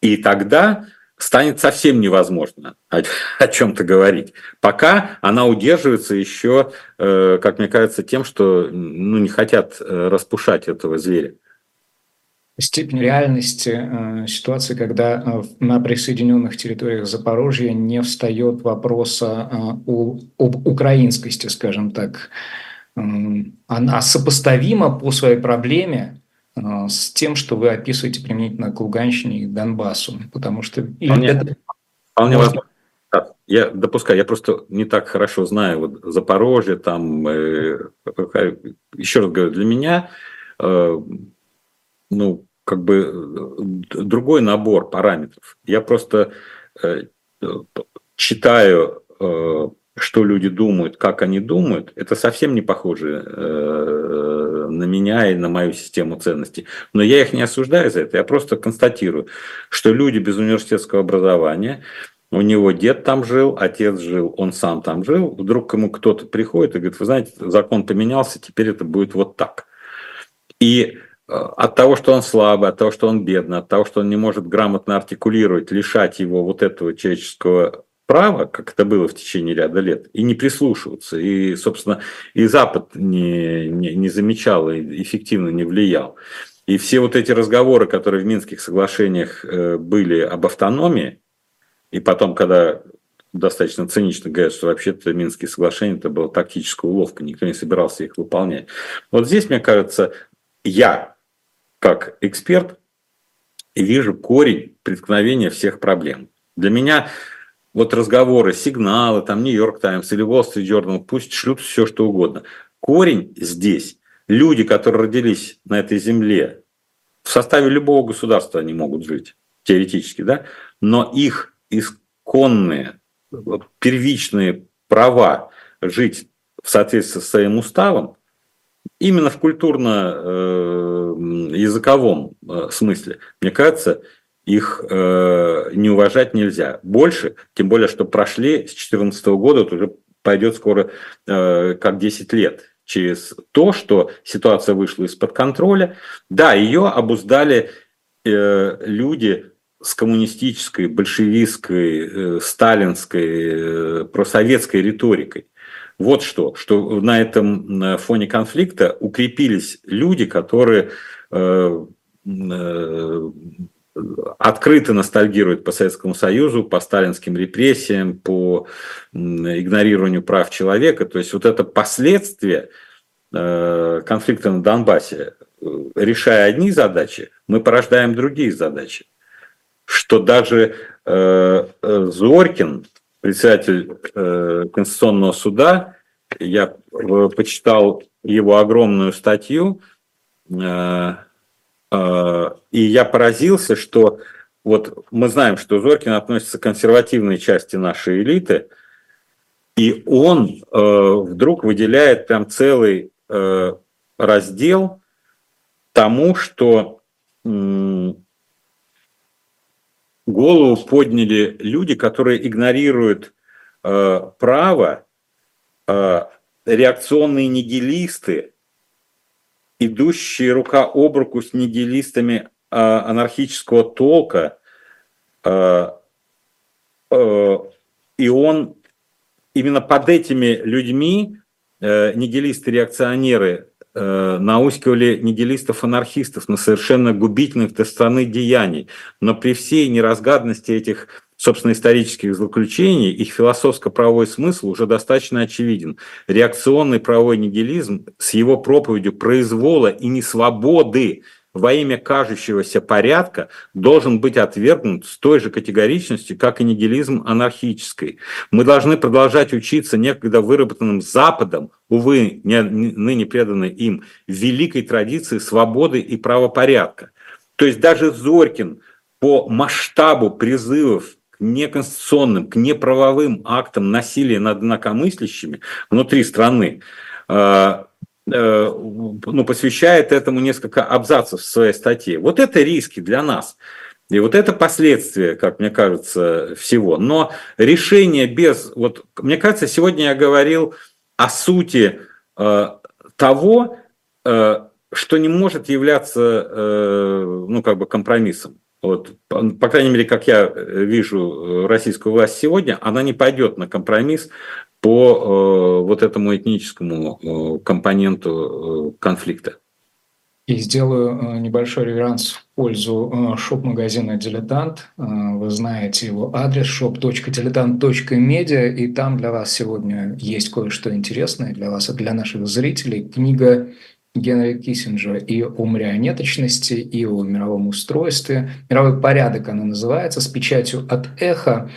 и тогда станет совсем невозможно о, о чем-то говорить. Пока она удерживается еще, э, как мне кажется, тем, что ну, не хотят э, распушать этого зверя. Степень реальности э, ситуации, когда э, на присоединенных территориях Запорожья не встает вопроса э, о, об украинскости, скажем так, она сопоставима по своей проблеме с тем, что вы описываете применительно к Луганщине и Донбассу, потому что... Вполне, это... вполне возможно. Я допускаю, я просто не так хорошо знаю вот Запорожье, там, э, еще раз говорю, для меня, э, ну, как бы э, другой набор параметров. Я просто э, читаю э, что люди думают, как они думают, это совсем не похоже э, на меня и на мою систему ценностей. Но я их не осуждаю за это, я просто констатирую, что люди без университетского образования, у него дед там жил, отец жил, он сам там жил, вдруг ему кто-то приходит и говорит, вы знаете, закон поменялся, теперь это будет вот так. И э, от того, что он слабый, от того, что он бедный, от того, что он не может грамотно артикулировать, лишать его вот этого человеческого право, как это было в течение ряда лет, и не прислушиваться. И, собственно, и Запад не, не, не замечал и эффективно не влиял. И все вот эти разговоры, которые в Минских соглашениях э, были об автономии, и потом, когда достаточно цинично говорят, что вообще-то Минские соглашения это была тактическая уловка, никто не собирался их выполнять. Вот здесь, мне кажется, я, как эксперт, вижу корень преткновения всех проблем. Для меня вот разговоры, сигналы, там Нью-Йорк Таймс или Wall Street Journal, пусть шлют все, что угодно. Корень здесь. Люди, которые родились на этой земле, в составе любого государства они могут жить, теоретически, да, но их исконные, первичные права жить в соответствии со своим уставом, именно в культурно-языковом э, э, смысле, мне кажется, их э, не уважать нельзя. Больше, тем более, что прошли с 2014 года, это уже пойдет скоро э, как 10 лет через то, что ситуация вышла из-под контроля. Да, ее обуздали э, люди с коммунистической, большевистской, э, сталинской, э, просоветской риторикой. Вот что, что на этом фоне конфликта укрепились люди, которые э, э, открыто ностальгирует по Советскому Союзу, по сталинским репрессиям, по игнорированию прав человека. То есть вот это последствия э, конфликта на Донбассе, э, решая одни задачи, мы порождаем другие задачи. Что даже э, Зоркин, председатель Конституционного суда, я почитал его огромную статью, и я поразился, что вот мы знаем, что Зоркин относится к консервативной части нашей элиты, И он э, вдруг выделяет прям целый э, раздел тому, что голову подняли люди, которые игнорируют э, право, реакционные нигилисты, идущие рука об руку с нигилистами э, анархического толка, э, э, и он именно под этими людьми э, нигилисты-реакционеры э, наускивали нигилистов-анархистов на совершенно губительных для страны деяний. Но при всей неразгаданности этих собственно, исторических заключений, их философско-правовой смысл уже достаточно очевиден. Реакционный правовой нигилизм с его проповедью произвола и несвободы во имя кажущегося порядка должен быть отвергнут с той же категоричностью, как и нигилизм анархический. Мы должны продолжать учиться некогда выработанным Западом, увы, не, ныне преданной им, великой традиции свободы и правопорядка. То есть даже Зорькин по масштабу призывов неконституционным, к неправовым актам насилия над инакомыслящими внутри страны, а, Э, ну, посвящает этому несколько абзацев в своей статье. Вот это риски для нас. И вот это последствия, как мне кажется, всего. Но решение без... Вот, мне кажется, сегодня я говорил о сути э, того, э, что не может являться э, ну, как бы компромиссом. Вот, по, крайней мере, как я вижу российскую власть сегодня, она не пойдет на компромисс по э, вот этому этническому э, компоненту э, конфликта. И сделаю небольшой реверанс в пользу шоп-магазина «Дилетант». Вы знаете его адрес shop.diletant.media, и там для вас сегодня есть кое-что интересное для вас и для наших зрителей. Книга Генри Киссинджера и о марионеточности, и о мировом устройстве. «Мировой порядок» она называется, с печатью от «Эхо».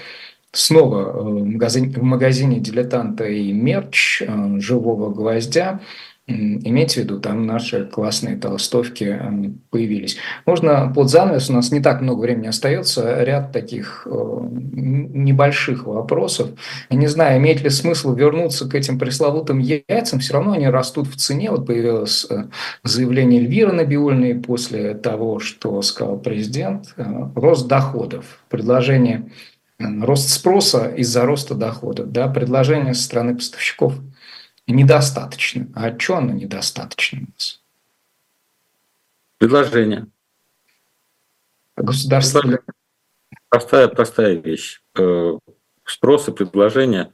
Снова э, в магазине, магазине «Дилетанта» и мерч э, «Живого гвоздя». Имейте в виду, там наши классные толстовки э, появились. Можно под занавес, у нас не так много времени остается, ряд таких небольших вопросов. Я не знаю, имеет ли смысл вернуться к этим пресловутым яйцам, все равно они растут в цене. Вот появилось заявление Эльвиры Набиульной после того, что сказал президент. Рост доходов. Предложение рост спроса из-за роста доходов, да, предложение со стороны поставщиков недостаточно. А что оно недостаточно у нас? Предложение. Государство... Простая, простая вещь. Э, спрос и предложение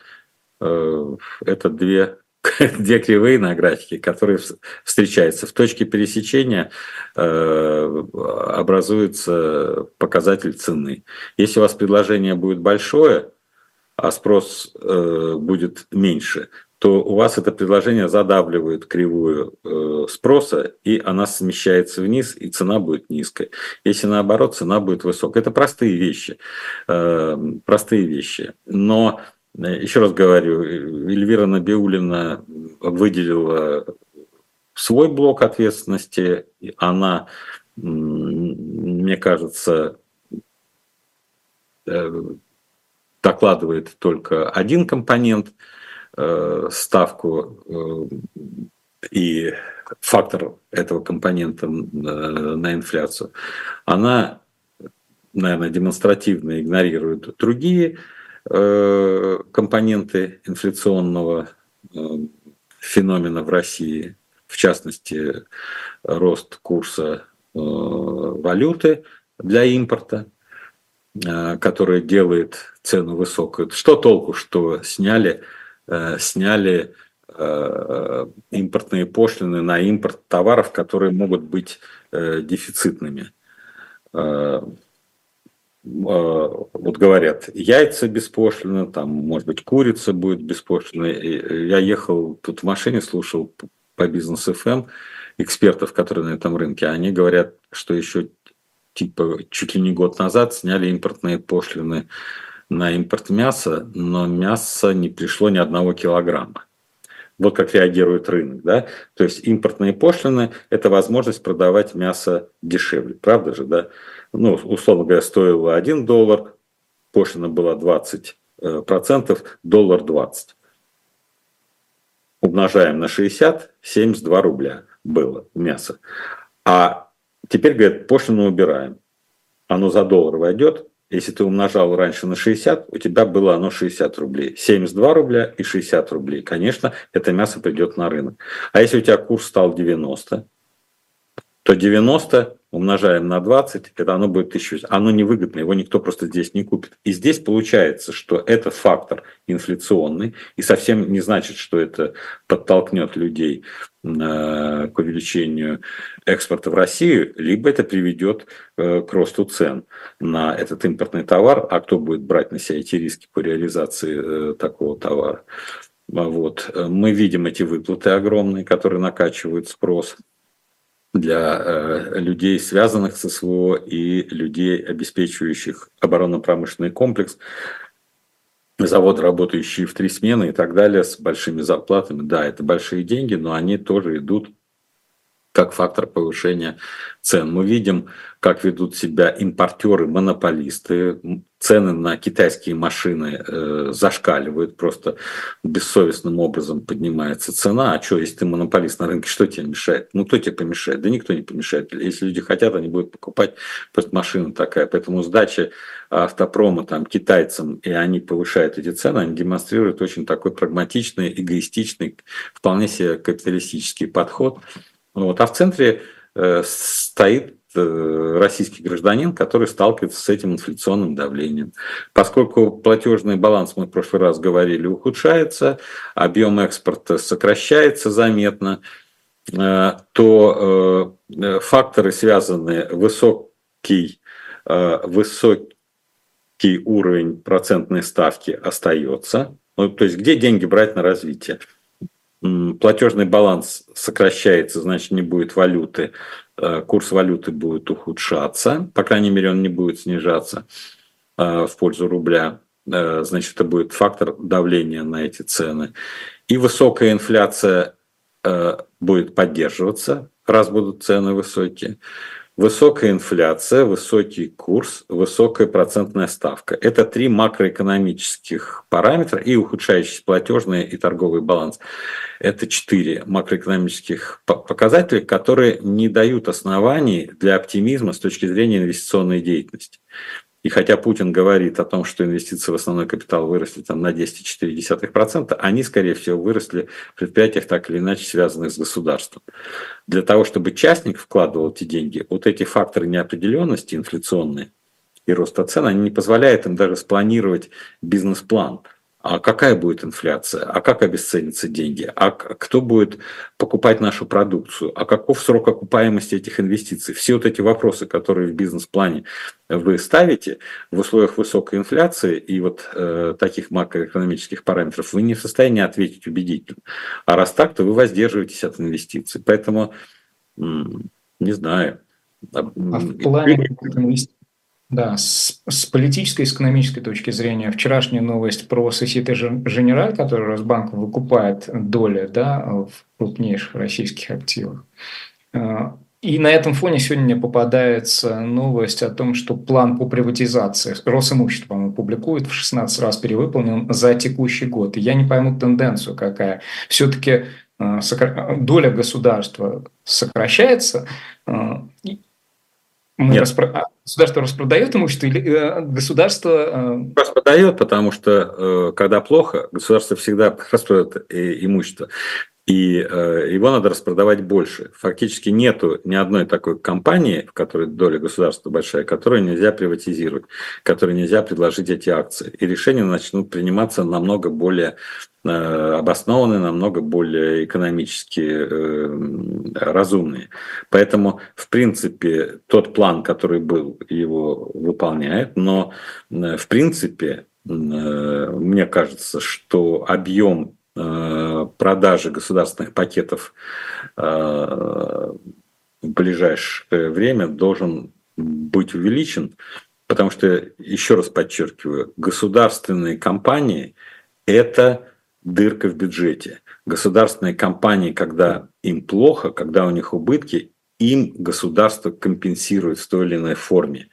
э, – это две две кривые на графике, которые встречаются. В точке пересечения э, образуется показатель цены. Если у вас предложение будет большое, а спрос э, будет меньше, то у вас это предложение задавливает кривую э, спроса, и она смещается вниз, и цена будет низкой. Если наоборот, цена будет высокой. Это простые вещи. Простые вещи. Но еще раз говорю, Эльвира Набиулина выделила свой блок ответственности. Она, мне кажется, э, докладывает только один компонент, э, ставку э, и фактор этого компонента на инфляцию. Она, наверное, демонстративно игнорирует другие Э, компоненты инфляционного э, феномена в России, в частности, рост курса э, валюты для импорта, который делает цену высокую. Что толку, что сняли, сняли импортные пошлины на импорт товаров, которые могут быть дефицитными. А, вот говорят, яйца беспошлино, там, может быть, курица будет беспошлино. Я ехал тут в машине, слушал по бизнес эм экспертов, которые на этом рынке, они говорят, что еще типа чуть ли не год назад сняли импортные пошлины на импорт мяса, но мясо не пришло ни одного килограмма. Вот как реагирует рынок. Да? То есть импортные пошлины – это возможность продавать мясо дешевле. Правда же, да? ну, условно говоря, стоило 1 доллар, пошлина была 20 э, процентов, доллар 20. умножаем на 60, 72 рубля было мясо. А теперь, говорят, пошлину убираем. Оно за доллар войдет, если ты умножал раньше на 60, у тебя было оно 60 рублей. 72 рубля и 60 рублей. Конечно, это мясо придет на рынок. А если у тебя курс стал 90, то 90 умножаем на 20, это оно будет 1000. Оно невыгодно, его никто просто здесь не купит. И здесь получается, что этот фактор инфляционный, и совсем не значит, что это подтолкнет людей э, к увеличению экспорта в Россию, либо это приведет э, к росту цен на этот импортный товар, а кто будет брать на себя эти риски по реализации э, такого товара. Вот. Мы видим эти выплаты огромные, которые накачивают спрос для э, людей, связанных с СВО, и людей, обеспечивающих оборонно-промышленный комплекс, завод, работающий в три смены и так далее, с большими зарплатами. Да, это большие деньги, но они тоже идут как фактор повышения цен. Мы видим, как ведут себя импортеры, монополисты. Цены на китайские машины э, зашкаливают, просто бессовестным образом поднимается цена. А что, если ты монополист на рынке, что тебе мешает? Ну, кто тебе помешает? Да никто не помешает. Если люди хотят, они будут покупать, просто машина такая. Поэтому сдача автопрома там, китайцам, и они повышают эти цены, они демонстрируют очень такой прагматичный, эгоистичный, вполне себе капиталистический подход – вот. А в центре э, стоит российский гражданин, который сталкивается с этим инфляционным давлением. Поскольку платежный баланс, мы в прошлый раз говорили, ухудшается, объем экспорта сокращается заметно, э, то факторы, связанные высокий, высокий уровень процентной ставки остается. Ну, то есть где деньги брать на развитие? Платежный баланс сокращается, значит, не будет валюты, э, курс валюты будет ухудшаться, по крайней мере, он не будет снижаться э, в пользу рубля, э, значит, это будет фактор давления на эти цены. И высокая инфляция будет поддерживаться, раз будут цены высокие. Высокая инфляция, высокий курс, высокая процентная ставка. Это три макроэкономических параметра и ухудшающийся платежный и торговый баланс. Это четыре макроэкономических показателя, которые не дают оснований для оптимизма с точки зрения инвестиционной деятельности. И хотя Путин говорит о том, что инвестиции в основной капитал выросли там, на 10,4%, они, скорее всего, выросли в предприятиях, так или иначе связанных с государством. Для того, чтобы частник вкладывал эти деньги, вот эти факторы неопределенности инфляционные и роста цен, они не позволяют им даже спланировать бизнес-план – а какая будет инфляция, а как обесценятся деньги, а кто будет покупать нашу продукцию, а каков срок окупаемости этих инвестиций. Все вот эти вопросы, которые в бизнес-плане вы ставите в условиях высокой инфляции и вот э, таких макроэкономических параметров, вы не в состоянии ответить убедительно. А раз так, то вы воздерживаетесь от инвестиций. Поэтому, не знаю. А в плане инвестиций да, с, с политической и с экономической точки зрения, вчерашняя новость про Societe Generale, который Росбанк выкупает доли да, в крупнейших российских активах. А, и на этом фоне сегодня мне попадается новость о том, что план по приватизации Росимущество, по-моему, публикует в 16 раз перевыполнен за текущий год. И я не пойму тенденцию какая. Все-таки а, доля государства сокращается, мы распро... Государство распродает имущество или э, государство... Э... Распродает, потому что э, когда плохо, государство всегда распродает имущество и э, его надо распродавать больше. Фактически нету ни одной такой компании, в которой доля государства большая, которую нельзя приватизировать, которой нельзя предложить эти акции. И решения начнут приниматься намного более э, обоснованные, намного более экономически э, разумные. Поэтому, в принципе, тот план, который был, его выполняет, но, э, в принципе, э, мне кажется, что объем продажи государственных пакетов э, в ближайшее время должен быть увеличен, потому что, еще раз подчеркиваю, государственные компании – это дырка в бюджете. Государственные компании, когда им плохо, когда у них убытки, им государство компенсирует в той или иной форме.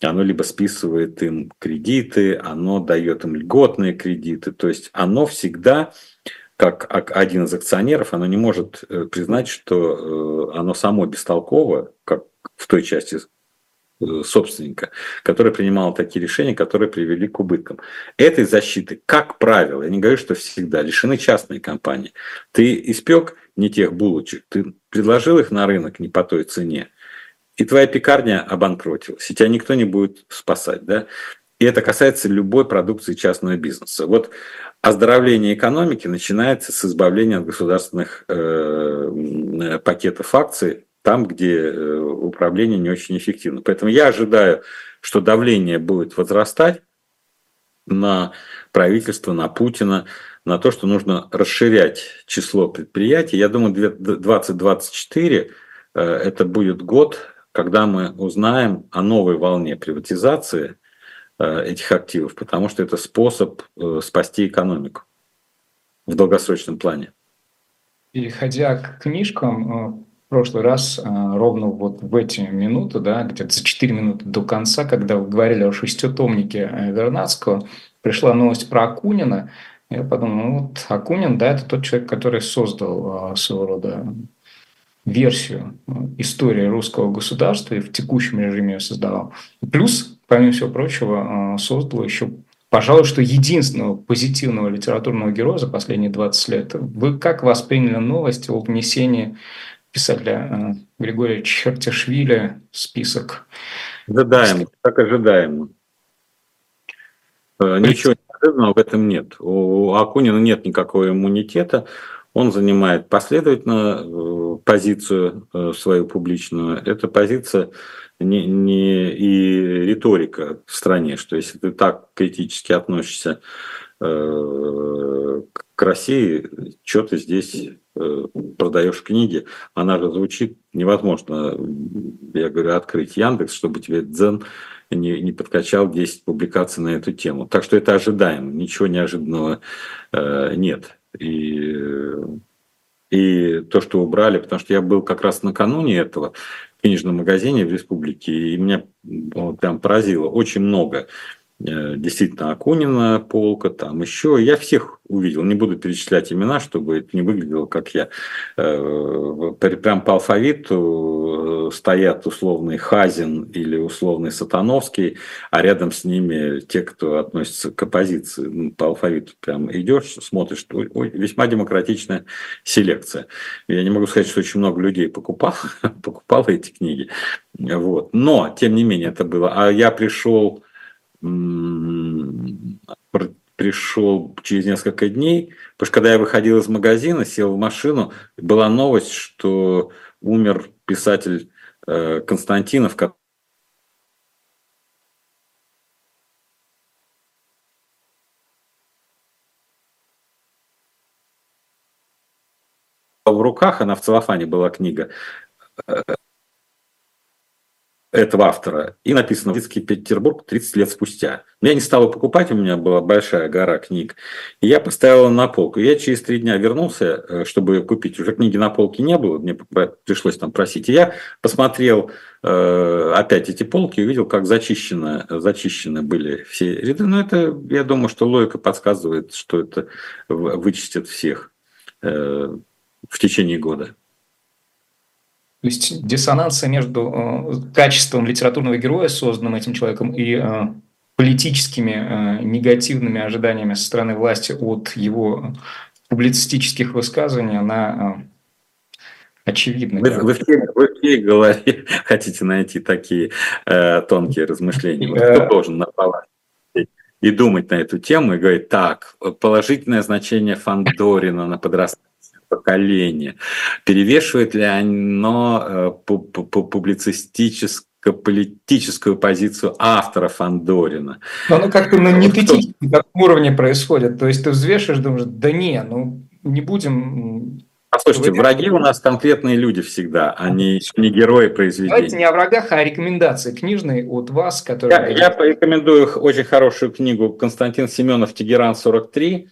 Оно либо списывает им кредиты, оно дает им льготные кредиты. То есть оно всегда как один из акционеров, оно не может э, признать, что э, оно само бестолково, как в той части э, собственника, который принимал такие решения, которые привели к убыткам. Этой защиты, как правило, я не говорю, что всегда, лишены частные компании. Ты испек не тех булочек, ты предложил их на рынок не по той цене, и твоя пекарня обанкротилась, и тебя никто не будет спасать. Да? И это касается любой продукции частного бизнеса. Вот оздоровление экономики начинается с избавления от государственных э, пакетов акций там, где э, управление не очень эффективно. Поэтому я ожидаю, что давление будет возрастать на правительство, на Путина, на то, что нужно расширять число предприятий. Я думаю, 2024 э, это будет год, когда мы узнаем о новой волне приватизации этих активов, потому что это способ э, спасти экономику в долгосрочном плане. Переходя к книжкам, в прошлый раз ровно вот в эти минуты, да, где-то за 4 минуты до конца, когда вы говорили о шеститомнике Вернадского, пришла новость про Акунина – я подумал, ну вот Акунин, да, это тот человек, который создал своего рода версию истории русского государства и в текущем режиме ее создавал. Плюс, помимо всего прочего, а, создал еще, пожалуй, что единственного позитивного литературного героя за последние 20 лет. Вы как восприняли новость о внесении писателя Григория Чертишвили в список? Ожидаемо, как ожидаемо. Ничего неожиданного в этом нет. У Акунина нет никакого иммунитета. Он занимает последовательно э, позицию э, свою публичную. Эта позиция не, не и риторика в стране, что если ты так критически относишься э, к России, что ты здесь э, продаешь книги, она же звучит невозможно, я говорю, открыть Яндекс, чтобы тебе Дзен не, не подкачал 10 публикаций на эту тему. Так что это ожидаемо, ничего неожиданного э, нет. И, и то, что убрали, потому что я был как раз накануне этого книжном магазине в республике, и меня вот, прям поразило. Очень много действительно Акунина полка, там еще. Я всех увидел, не буду перечислять имена, чтобы это не выглядело, как я. Э, прям по алфавиту э, стоят условный Хазин или условный Сатановский, а рядом с ними те, кто относится к оппозиции. Ну, по алфавиту прям идешь, смотришь, ой, весьма демократичная селекция. Я не могу сказать, что очень много людей покупал, покупало эти книги. Вот. Но, тем не менее, это было. А я пришел пришел через несколько дней, потому что когда я выходил из магазина, сел в машину, была новость, что умер писатель э, Константинов, в руках, она в целлофане была книга, этого автора. И написано «Детский Петербург 30 лет спустя». Я не стал покупать, у меня была большая гора книг. И я поставил на полку. Я через три дня вернулся, э, чтобы купить. Уже книги на полке не было, мне пришлось там просить. И я посмотрел э, опять эти полки и увидел, как зачищены, зачищены были все ряды. Но это, я думаю, что логика подсказывает, что это вычистят всех э, в течение года. То есть диссонанция между э, качеством литературного героя, созданным этим человеком, и э, политическими э, негативными ожиданиями со стороны власти от его публицистических высказываний, она очевидна. Вы, вы, вы в чьей голове хотите найти такие э, тонкие размышления? Вот кто должен наповать? и думать на эту тему и говорить, так, положительное значение Фандорина на подрастание поколения. Перевешивает ли оно э, публицистическую политическую позицию автора Фандорина. Но оно как-то на нететическом уровне происходит. То есть ты взвешиваешь, думаешь, да не, ну не будем... Послушайте, враги у нас конкретные люди всегда, а не, не герои произведения. Давайте не о врагах, а о рекомендации книжной от вас, которые... Я, я порекомендую очень хорошую книгу Константин Семенов «Тегеран 43»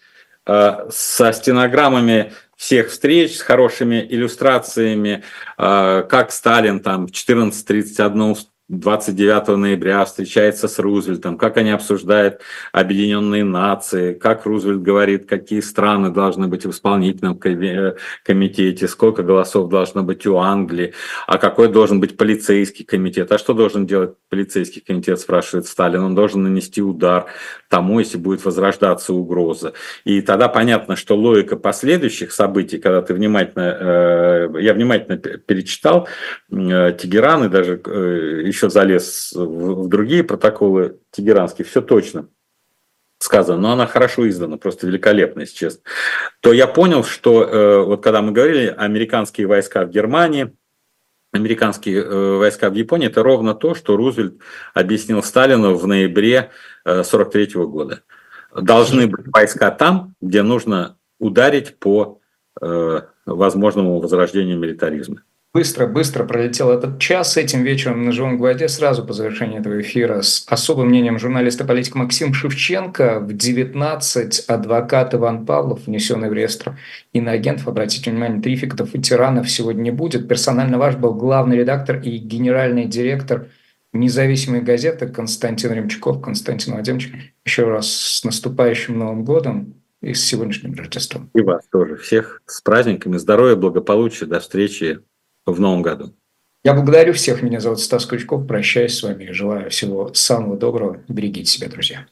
э, со стенограммами всех встреч с хорошими иллюстрациями, э, как Сталин там в 14.31 29 ноября встречается с Рузвельтом, как они обсуждают Объединенные Нации, как Рузвельт говорит, какие страны должны быть в исполнительном э, комитете, сколько голосов должно быть у Англии, а какой должен быть полицейский комитет. А что должен делать полицейский комитет, спрашивает Сталин. Он должен нанести удар тому, если будет возрождаться угроза. И тогда понятно, что логика последующих событий, когда ты внимательно, э, я внимательно перечитал э, Тегеран и даже еще еще залез в, другие протоколы тегеранские, все точно сказано, но она хорошо издана, просто великолепно, если честно, то я понял, что э, вот когда мы говорили американские войска в Германии, американские э, войска в Японии, это ровно то, что Рузвельт объяснил Сталину в ноябре 1943 э, года. Должны быть войска там, где нужно ударить по э, возможному возрождению милитаризма. Быстро, быстро пролетел этот час. Этим вечером на «Живом гвозде» сразу по завершении этого эфира с особым мнением журналиста политика Максим Шевченко в 19 адвокат Иван Павлов, внесенный в реестр иноагентов. Обратите внимание, трификтов и тиранов сегодня не будет. Персонально ваш был главный редактор и генеральный директор независимой газеты Константин Ремчуков. Константин Владимирович, еще раз с наступающим Новым годом и с сегодняшним Рождеством. И вас тоже. Всех с праздниками, здоровья, благополучия. До встречи в новом году. Я благодарю всех. Меня зовут Стас Крючков. Прощаюсь с вами. Желаю всего самого доброго. Берегите себя, друзья.